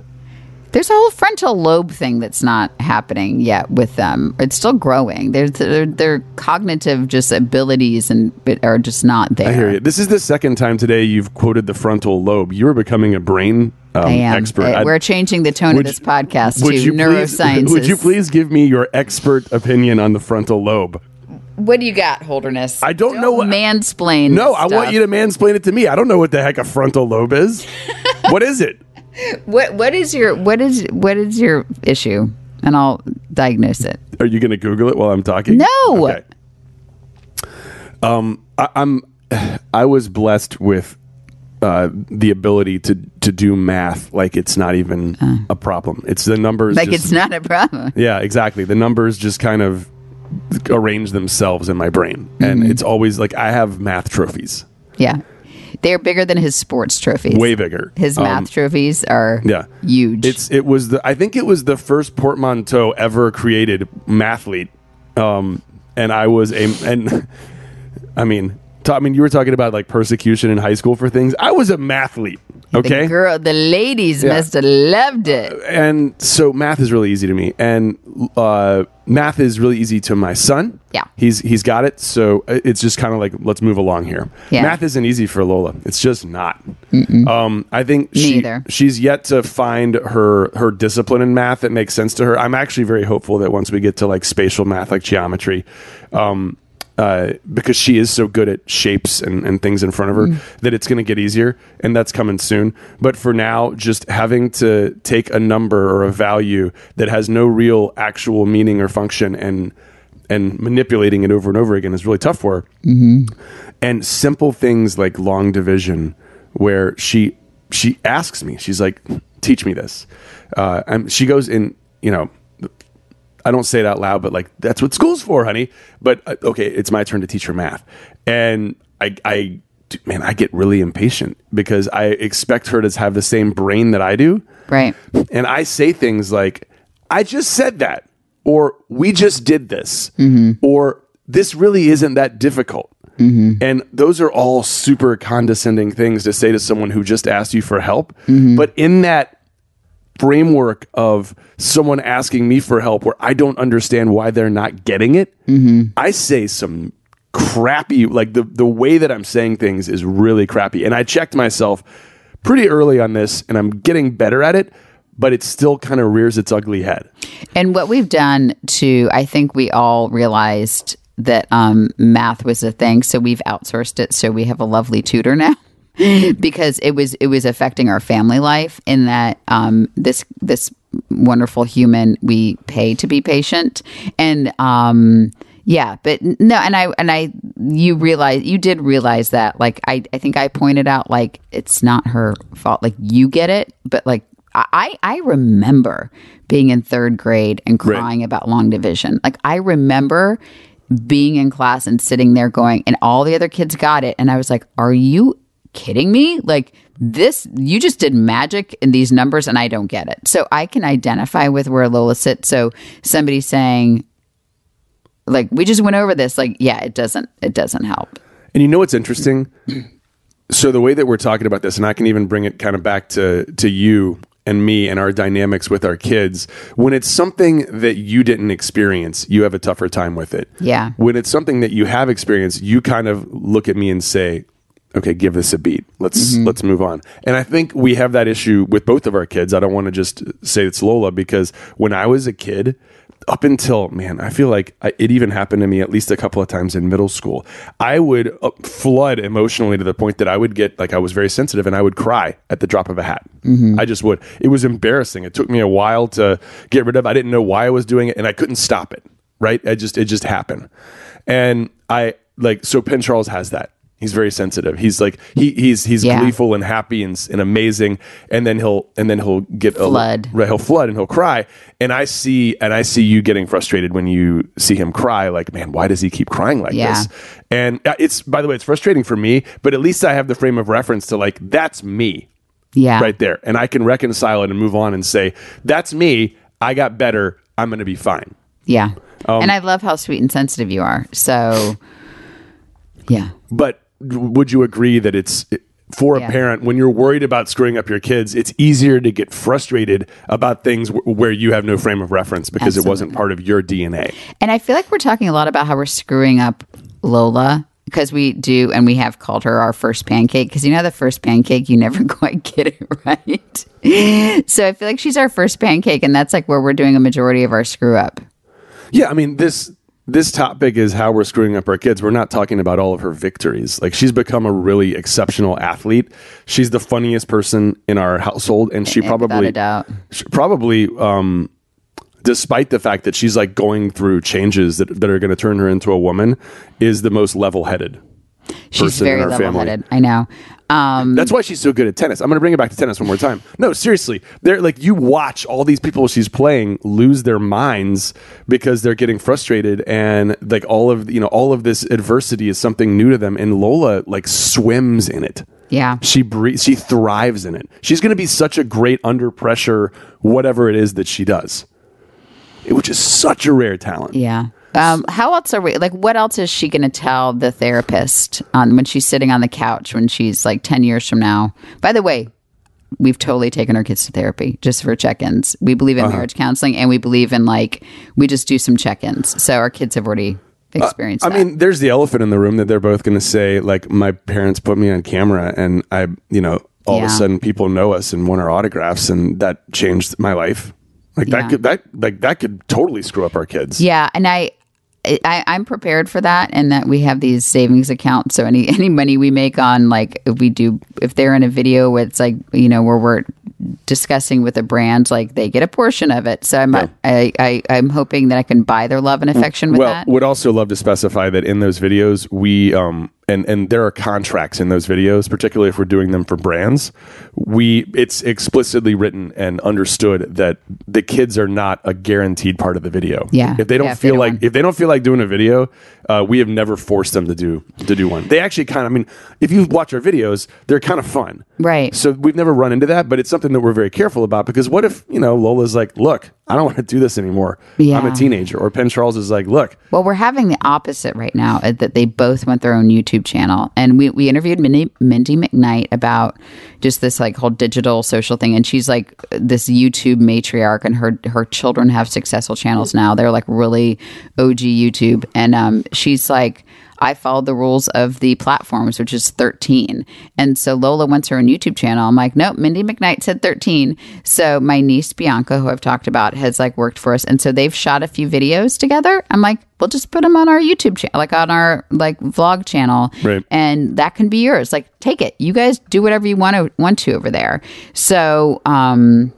There's a whole frontal lobe thing that's not happening yet with them. It's still growing. Their their, their cognitive just abilities and are just not there. I hear you. This is the second time today you've quoted the frontal lobe. You are becoming a brain um, I am. expert. I- We're changing the tone of this podcast would to you please- Would you please give me your expert opinion on the frontal lobe? What do you got, Holderness? I don't know what- mansplain. No, this I want you to mansplain it to me. I don't know what the heck a frontal lobe is. what is it? What what is your what is what is your issue? And I'll diagnose it. Are you going to Google it while I'm talking? No. Okay. Um, I, I'm. I was blessed with uh, the ability to to do math like it's not even a problem. It's the numbers. Like just- it's not a problem. Yeah, exactly. The numbers just kind of arrange themselves in my brain, and Mm-hmm. it's always like I have math trophies, Yeah. They're bigger than his sports trophies. way bigger. His math Um, trophies are Yeah, huge. It's it was the I think it was the first portmanteau ever created mathlete, um, and I was a and I mean, I mean, you were talking about like persecution in high school for things. I was a mathlete. Okay, The girl, the ladies Yeah. must have loved it. and so math is really easy to me, and uh, math is really easy to my son. Yeah. he's he's got it. So uh, it's just kind of like let's move along here. Yeah. Math isn't easy for Lola. It's just not. Um, I think she, either. she's yet to find her her discipline in math that makes sense to her. I'm actually very hopeful that once we get to like spatial math, like geometry. Um, uh, because she is so good at shapes and, and things in front of her that it's going to get easier and that's coming soon. But for now just having to take a number or a value that has no real actual meaning or function and and manipulating it over and over again is really tough for her and simple things like long division where she she asks me she's like teach me this. Uh, and she goes in you know I don't say it out loud, but like that's what school's for, honey. But uh, okay, it's my turn to teach her math, and I, I, man, I get really impatient because I expect her to have the same brain that I do, Right. and I say things like, "I just said that," or "We just did this," mm-hmm. or "This really isn't that difficult." Mm-hmm. And those are all super condescending things to say to someone who just asked you for help. Mm-hmm. But in that framework of someone asking me for help where I don't understand why they're not getting it, I say some crappy like the the way that I'm saying things is really crappy. And I checked myself pretty early on this and I'm getting better at it, but it still kind of rears its ugly head. And what we've done to, I think we all realized that um, math was a thing, so we've outsourced it. So we have a lovely tutor now because it was it was affecting our family life. In that um, this this wonderful human we pay to be patient, and um, yeah, but no, and I and I you realize you did realize that like I I think I pointed out like it's not her fault. Like you get it, but like I I remember being in third grade and Right. crying about long division. Like I remember being in class and sitting there going, and all the other kids got it, and I was like, "Are you kidding me? Like this? You just did magic in these numbers, and I don't get it." So I can identify with where Lola sits. So somebody saying, "Like we just went over this," like yeah, it doesn't it doesn't help. And you know what's interesting? So the way that we're talking about this, and I can even bring it kind of back to to you and me and our dynamics with our kids. When it's something that you didn't experience, you have a tougher time with it. Yeah. When it's something that you have experienced, you kind of look at me and say, "Okay, give this a beat. Let's Mm-hmm. let's move on." And I think we have that issue with both of our kids. I don't want to just say it's Lola because when I was a kid, up until man, I feel like I, it even happened to me at least a couple of times in middle school. I would uh, flood emotionally to the point that I would get like I was very sensitive and I would cry at the drop of a hat. I just would. It was embarrassing. It took me a while to get rid of. I didn't know why I was doing it, and I couldn't stop it. Right? I just it just happened, and I like so. Penn Charles has that. He's very sensitive. He's like he he's he's Yeah. gleeful and happy and, and amazing, and then he'll and then he'll get a- Flood. right, he'll flood and he'll cry. And I see and I see you getting frustrated when you see him cry. Like, man, why does he keep crying like Yeah. this? And uh, it's by the way, it's frustrating for me, but at least I have the frame of reference to like that's me Yeah, right there, and I can reconcile it and move on and say that's me. I got better. I'm going to be fine. Yeah, Um, and I love how sweet and sensitive you are. So yeah. But would you agree that it's for a Yeah. parent when you're worried about screwing up your kids, it's easier to get frustrated about things w- where you have no frame of reference because it wasn't part of your DNA. And I feel like we're talking a lot about how we're screwing up Lola because we do, and we have called her our first pancake because you know the first pancake you never quite get it right. so I feel like she's our first pancake, and that's like where we're doing a majority of our screw up. Yeah, I mean this this topic is how we're screwing up our kids. We're not talking about all of her victories. Like she's become a really exceptional athlete. She's the funniest person in our household, and she probably she probably um despite the fact that she's like going through changes that, that are going to turn her into a woman is the most level-headed She's very our family. level-headed. I know. Um, That's why she's so good at tennis. I'm going to bring it back to tennis one more time. No, seriously. They're like you watch all these people she's playing lose their minds because they're getting frustrated and like all of, you know, all of this adversity is something new to them and Lola like swims in it. yeah. She breathes, she thrives in it. She's going to be such a great under pressure whatever it is that she does. Which is such a rare talent. Yeah. Um, how else are we like? What else is she going to tell the therapist on when she's sitting on the couch when she's like ten years from now? By the way, we've totally taken our kids to therapy just for check-ins. We believe Uh-huh. in marriage counseling, and we believe in like we just do some check-ins. So our kids have already experienced. Uh, I that. mean, there's the elephant in the room that they're both going to say, like, my parents put me on camera, and I, you know, all of a sudden people know us and want our autographs, and that changed my life. Like Yeah. that could that like that could totally screw up our kids. Yeah, and I, I I'm prepared for that, and that we have these savings accounts. So any any money we make on like if we do if they're in a video it's like you know where we're discussing with a brand, like they get a portion of it. So I'm I, I I'm hoping that I can buy their love and affection with that. well, that. would also love to specify that in those videos, we um and and there are contracts in those videos, particularly if we're doing them for brands. We it's explicitly written and understood that the kids are not a guaranteed part of the video. Yeah. if they don't Yeah, if they feel don't like want- if they don't feel like doing a video, uh, we have never forced them to do to do one. They actually kind of, I mean, if you watch our videos, they're kind of fun. Right. So we've never run into that, but it's something that we're very careful about because what if, you know, Lola's like, look, I don't want to do this anymore. I'm a teenager. Or Penn Charles is like, look, Well, we're having the opposite right now, uh, that they both want their own YouTube channel. And we, we interviewed Mindy, Mindy McKnight about just this like whole digital social thing. And she's like this YouTube matriarch, and her, her children have successful channels now. They're like really OG YouTube. And um, she's like, I followed the rules of the platforms, which is 13. And so Lola wants her own YouTube channel. I'm like, nope, Mindy McKnight said 13. So my niece Bianca, who I've talked about, has like worked for us. And so they've shot a few videos together. I'm like, we'll just put them on our YouTube channel, like on our like vlog channel. Right. And that can be yours. Like, take it. You guys do whatever you want to want to over there. So, um,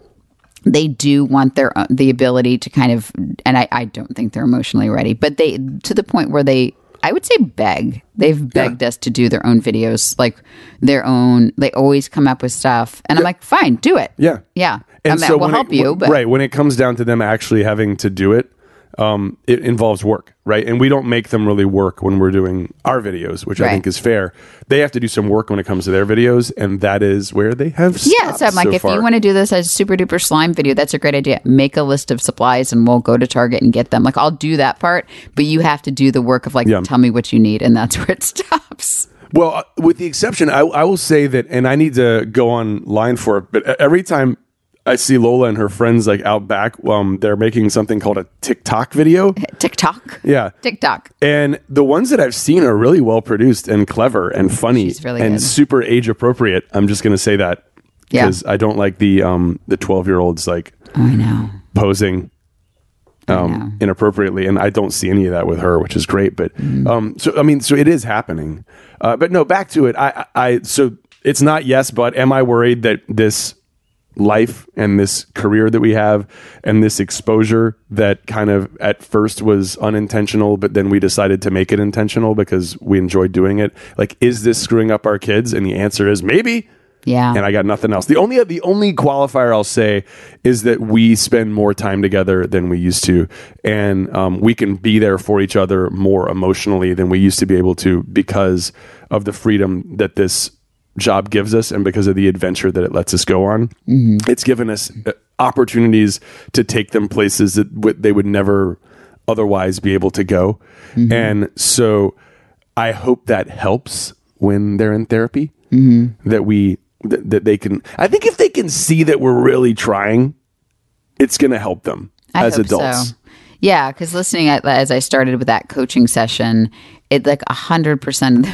they do want their the ability to kind of and I, I don't think they're emotionally ready but they to the point where they i would say beg. They've begged us to do their own videos like their own they always come up with stuff. And i'm like fine do it. Yeah. yeah. I mean, we'll when it- help you but right when it comes down to them actually having to do it, um, it involves work, right? And we don't make them really work when we're doing our videos, which I think is fair. They have to do some work when it comes to their videos, and that is where they have. yeah, so I'm like, so if far. you want to do this as super duper slime video, that's a great idea. Make a list of supplies and we'll go to Target and get them. Like, I'll do that part, but you have to do the work of like, Yeah. tell me what you need, and that's where it stops. Well, with the exception, I, I will say that, and I need to go online for it, but every time I see Lola and her friends like out back, um, they're making something called a TikTok video. TikTok, Yeah. TikTok. And the ones that I've seen are really well produced and clever and funny really and good. super age appropriate. I'm just going to say that Yeah. because I don't like the um the 12 year olds like I know. posing um inappropriately and I don't see any of that with her which is great but Mm-hmm. um so I mean so it is happening uh, but no back to it I I- so it's not yes but am I worried that this life and this career that we have and this exposure that kind of at first was unintentional but then we decided to make it intentional because we enjoyed doing it like is this screwing up our kids and the answer is maybe Yeah. and I got nothing else. The only the only qualifier I'll say is that we spend more time together than we used to, and um, we can be there for each other more emotionally than we used to be able to because of the freedom that this job gives us and because of the adventure that it lets us go on. Mm-hmm. It's given us uh, opportunities to take them places that w- they would never otherwise be able to go, mm-hmm. and so I hope that helps when they're in therapy mm-hmm. that we that, that they can i think if they can see that we're really trying it's going to help them I as hope adults So. Yeah, because listening at, as I started with that coaching session, it like a hundred percent.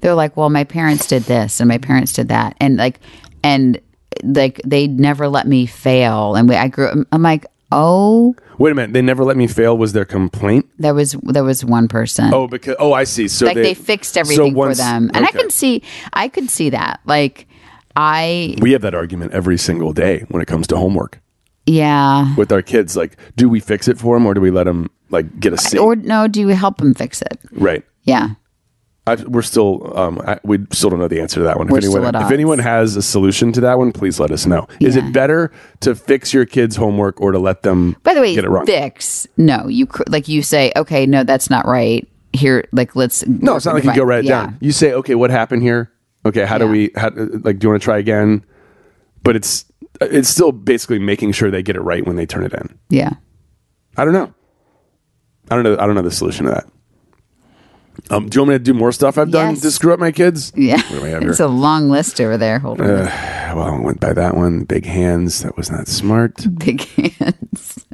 They're like, "Well, my parents did this, and my parents did that, and like, and like they never let me fail." And we, I grew. I'm like, "Oh, wait a minute they never let me fail was their complaint there was there was one person. oh because oh i see so like they, fixed everything once- for them, and I can see, I could see that. Like, I we have that argument every single day when it comes to homework yeah. with our kids like do we fix it for them or do we let them like get a C? Or no, do you help them fix it? right Yeah. I, we're still um, I, we still don't know the answer to that one. We're if anyone if anyone has a solution to that one, please let us know. Is it better to fix your kids' homework or to let them By the way, get it wrong? fix. No, you cr- like you say, okay, no, that's not right. Here, like let's. No, it's not like you go write it yeah. down. You say, okay, what happened here? Okay, how do we? How, like, do you want to try again? But it's it's still basically making sure they get it right when they turn it in. Yeah. I don't know. I don't know. I don't know the solution to that. Um, do you want me to do more stuff I've done Yes. to screw up my kids? Yeah. What do we have It's a long list over there. Hold on. well, I went by that one. Big hands. That was not smart. Big hands.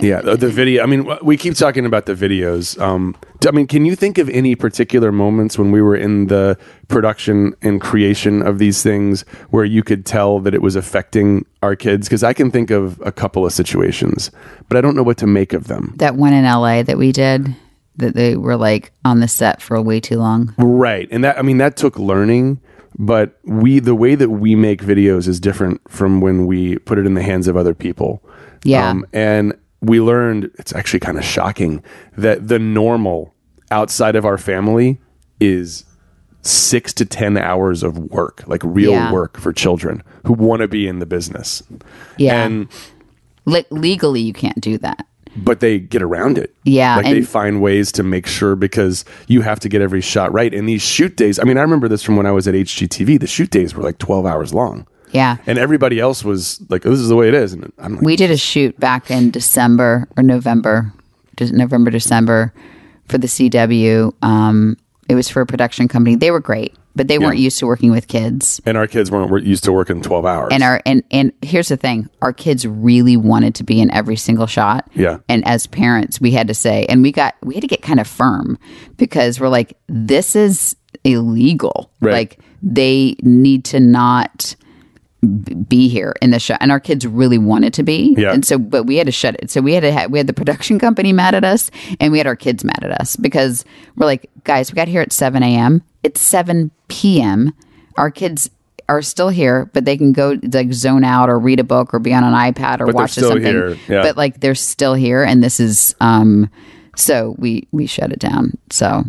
Yeah, the, the video. I mean, w- we keep talking about the videos. Um, d- I mean, can you think of any particular moments when we were in the production and creation of these things where you could tell that it was affecting our kids? Because I can think of a couple of situations, but I don't know what to make of them. That one in LA that we did, that they were like on the set for way too long. Right. And that I mean that took learning, but we the way that we make videos is different from when we put it in the hands of other people. Yeah. Um, and we learned it's actually kind of shocking that the normal outside of our family is six to 10 hours of work, like real Yeah. work for children who want to be in the business. Yeah. And, Le- legally, you can't do that. But they get around it. Yeah, Like they find ways to make sure because you have to get every shot right. And these shoot days, I mean, I remember this from when I was at HGTV. The shoot days were like 12 hours long. Yeah. And everybody else was like, this is the way it is. And I'm like, We did a shoot back in December or November, November, December for the CW. Um, it was for a production company. They were great. But they weren't used to working with kids. And our kids weren't used to working 12 hours. And our and and here's the thing: our kids really wanted to be in every single shot. Yeah. And as parents, we had to say, and we got we had to get kind of firm because we're like, this is illegal. Right. Like they need to not be here in the show and our kids really wanted to be Yeah. and so but we had to shut it so we had to ha- we had the production company mad at us and we had our kids mad at us because we're like guys we got here at 7 a.m it's 7 p.m our kids are still here but they can go like zone out or read a book or be on an ipad or But watch something yeah. but like they're still here and this is um so we we shut it down so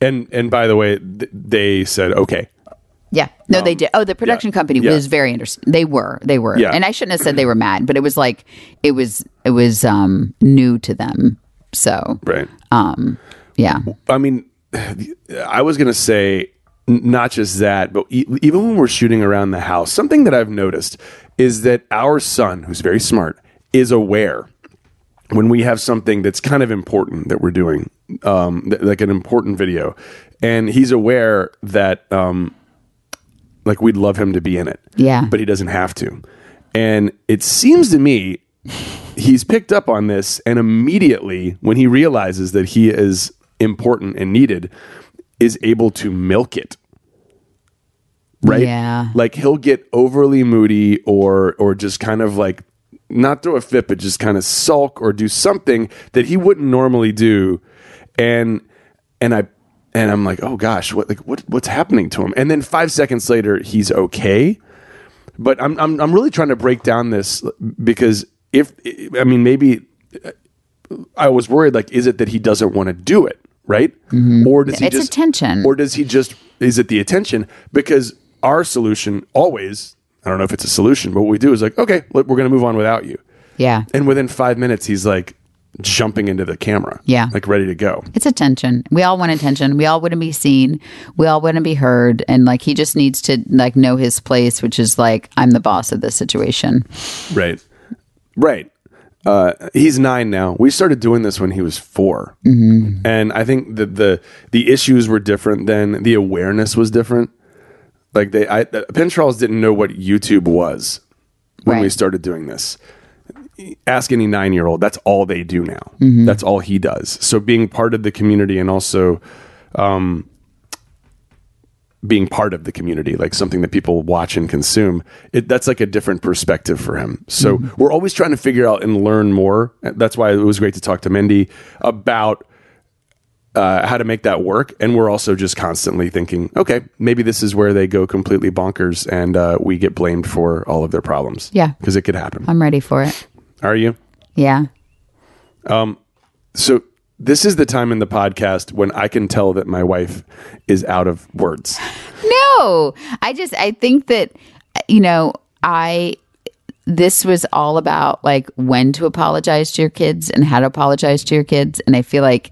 and and by the way, th- they said okay. Yeah. No, they did. Oh, the production company Um, Yeah. was very interesting. They were. They were. Yeah. And I shouldn't have said they were mad, but it was like it was it was um new to them. So Right. um yeah. I mean, I was going to say not just that, but e- even when we're shooting around the house, something that I've noticed is that our son, who's very smart, is aware when we have something that's kind of important that we're doing, um, th- like an important video, and he's aware that, um, like, we'd love him to be in it, Yeah. but he doesn't have to. And it seems to me he's picked up on this, and immediately when he realizes that he is important and needed, is able to milk it. Right? Yeah. Like he'll get overly moody or or just kind of like not throw a fit, but just kind of sulk or do something that he wouldn't normally do. And and I and I'm like, oh gosh, what like what what's happening to him? And then five seconds later, he's okay. But I'm I'm I'm really trying to break down this because if I mean maybe uh, I was worried like is it that he doesn't want to do it right mm-hmm. or does he It's just attention. or does he just is it the attention because our solution always I don't know if it's a solution but what we do is like okay look, we're going to move on without you Yeah. and within 5 minutes he's like jumping into the camera Yeah. like ready to go It's attention. We all want attention. We all wouldn't be seen. We all wouldn't be heard. And like he just needs to like know his place, which is like I'm the boss of this situation. right right uh, he's nine now. We started doing this when he was 4 Mm-hmm. and I think that the the issues were different. Then the awareness was different. Like they, I, Penn Charles didn't know what YouTube was when we started doing this. Ask any nine year old. That's all they do now. Mm-hmm. That's all he does. So being part of the community and also um, being part of the community, like something that people watch and consume, it, that's like a different perspective for him. So we're always trying to figure out and learn more. That's why it was great to talk to Mindy about uh, how to make that work. And we're also just constantly thinking, okay, maybe this is where they go completely bonkers and uh, we get blamed for all of their problems. Yeah. Because it could happen. I'm ready for it. Are you? Yeah. Um, So this is the time in the podcast when I can tell that my wife is out of words. No, I just I think that you know I this was all about like when to apologize to your kids and how to apologize to your kids, and I feel like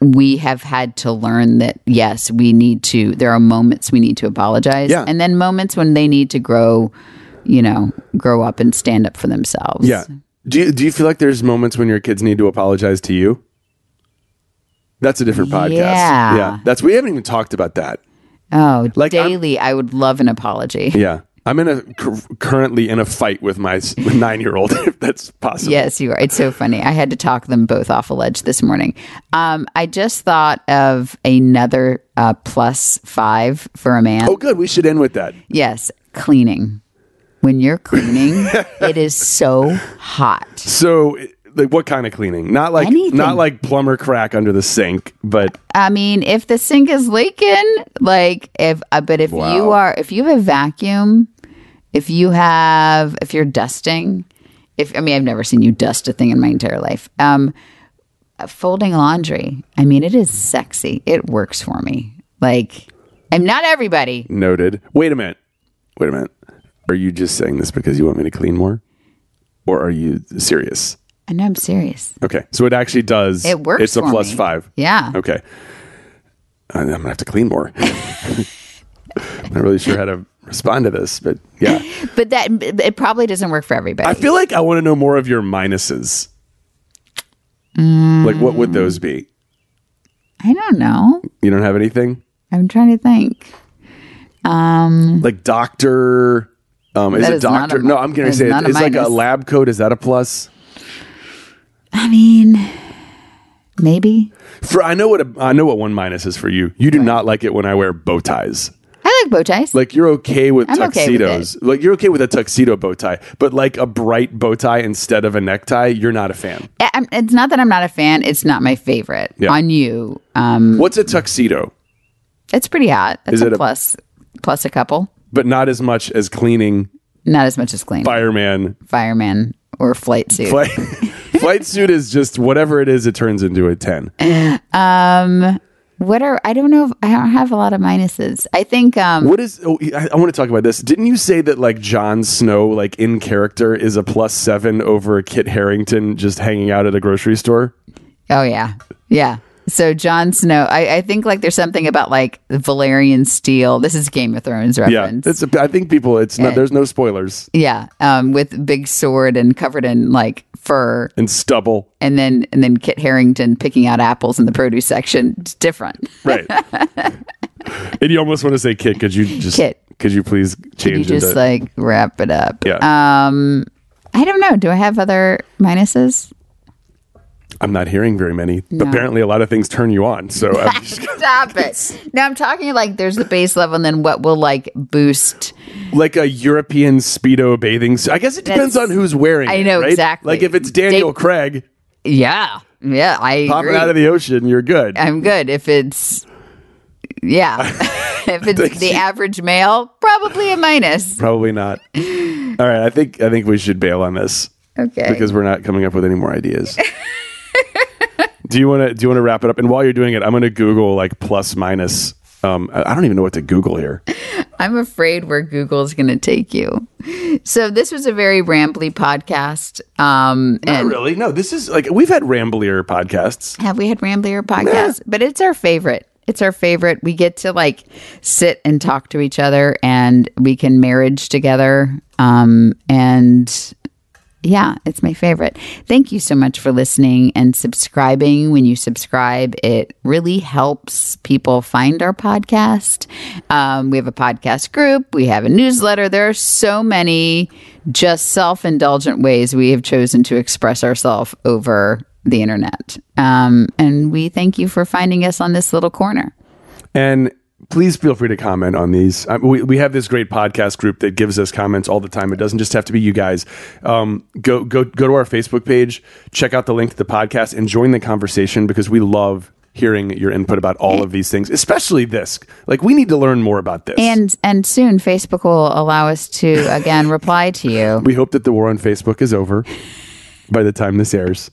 we have had to learn that yes, we need to. There are moments we need to apologize, Yeah. and then moments when they need to grow, you know, grow up and stand up for themselves. Yeah. Do you, do you feel like there's moments when your kids need to apologize to you? That's a different podcast. Yeah. Yeah. That's we haven't even talked about that. Oh, Like, I'm- daily, I would love an apology. Yeah. I'm in a cur- currently in a fight with my nine year old, if that's possible. Yes, you are. It's so funny. I had to talk them both off a ledge this morning. Um, I just thought of another uh, plus five for a man. Oh, good. We should end with that. Yes, cleaning. When you're cleaning, it is so hot. So, like, what kind of cleaning? Not like Anything. not like plumber crack under the sink, but I mean, if the sink is leaking, like if, uh, but if Wow. you are, if you have a vacuum, if you have, if you're dusting, if I mean, I've never seen you dust a thing in my entire life. Um, folding laundry. I mean, it is sexy. It works for me. Like, and not everybody. noted. Wait a minute. Wait a minute. Are you just saying this because you want me to clean more, or are you serious? I know I'm serious. Okay, so it actually does. It works It's a plus me. five. Yeah. Okay. I'm gonna have to clean more. I'm not really sure how to respond to this, but yeah, But that it probably doesn't work for everybody. I feel like I want to know more of your minuses. Like, what would those be? I don't know. You don't have anything? I'm trying to think. Um, Like doctor. Um, is That it is not doctor? a- no, I'm going to say it, it's like a lab coat. Is that a plus? I mean, maybe. For I know what a, I know what one minus is for you. You do not like it when I wear bow ties. I like bow ties. Like you're okay with I'm okay with tuxedos. like you're okay with a tuxedo bow tie, but like a bright bow tie instead of a necktie, you're not a fan. I- it's not that I'm not a fan. It's not my favorite. Yeah. On you, um, What's a tuxedo? it's pretty hot. That's Is a it a- plus, plus a couple. But not as much as cleaning, Not as much as clean fireman. fireman or flight suit. Flight, flight suit is just whatever it is, it turns into a 10. Um, what are I don't know. If, I don't have a lot of minuses. I think um, What is? Oh, I, I want to talk about this. Didn't you say that like Jon Snow, like in character, is a plus seven over Kit Harington just hanging out at a grocery store? Oh yeah, yeah. So Jon Snow, I, I think like there's something about like Valyrian steel. This is Game of Thrones reference. Yeah, it's. A, I think people. It's not. There's no spoilers yeah, um, with big sword and covered in like fur, and stubble. and then and then Kit Harington picking out apples in the produce section. It's different. Right. and you almost want to say Kit. Could you just? Kit. Could you please Could change you just into? like wrap it up? Yeah. Um, I don't know. Do I have other minuses? I'm not hearing very many. But apparently, a lot of things turn you on. So I'm Stop it. No, I'm talking like there's the base level, and then what will like boost. like a European speedo bathing. suit. I guess it depends That's- on who's wearing. I it, know, right? exactly. Like if it's Daniel Dave- Craig Yeah, yeah. I popping agree. out of the ocean, you're good. I'm good. If it's yeah, if it's the average male, probably a minus. Probably not. All right, I think I think we should bail on this Okay. because we're not coming up with any more ideas. Do you want to do you want to wrap it up? And while you're doing it, I'm going to Google like plus minus. Um, I don't even know what to Google here. I'm afraid where Google's going to take you. So this was a very rambly podcast. Um, Not really. No, this is like we've had ramblier podcasts. have we had ramblier podcast? But it's our favorite. It's our favorite. We get to like sit and talk to each other, and we can marriage together. Um, and yeah, it's my favorite. Thank you so much for listening and subscribing. When you subscribe, it really helps people find our podcast. Um, we have a podcast group, we have a newsletter. There are so many just self indulgent ways we have chosen to express ourselves over the internet. Um, and we thank you for finding us on this little corner. And please feel free to comment on these. I, we, we have this great podcast group that gives us comments all the time. It doesn't just have to be you guys. Um, go go go to our Facebook page, check out the link to the podcast, and join the conversation because we love hearing your input about all of these things, especially this. Like we need to learn more about this. And and soon Facebook will allow us to again reply to you. we hope that the war on Facebook is over by the time this airs.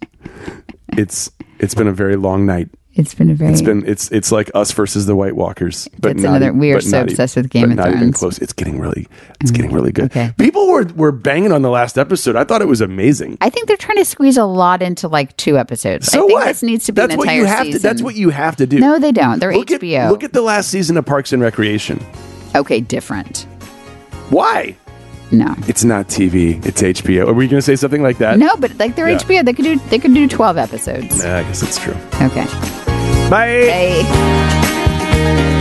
It's it's been a very long night. It's been a very It's been it's it's like us versus the White Walkers. But That's not another- we are so not obsessed with Game of not even Thrones. Mm. close. It's getting really it's getting really good. Okay. People were were banging on the last episode. I thought it was amazing. I think they're trying to squeeze a lot into like two episodes. So I think what? this needs to be that's an what entire you have season. to. That's what you have to do. No, they don't. They're look HBO. At, look at the last season of Parks and Recreation. okay, different. Why? No. It's not TV. It's HBO. Are we going to say something like that? No, but like they're Yeah. HBO. They could do they could do twelve episodes. Nah, I guess that's true. Okay. Bye. Hey.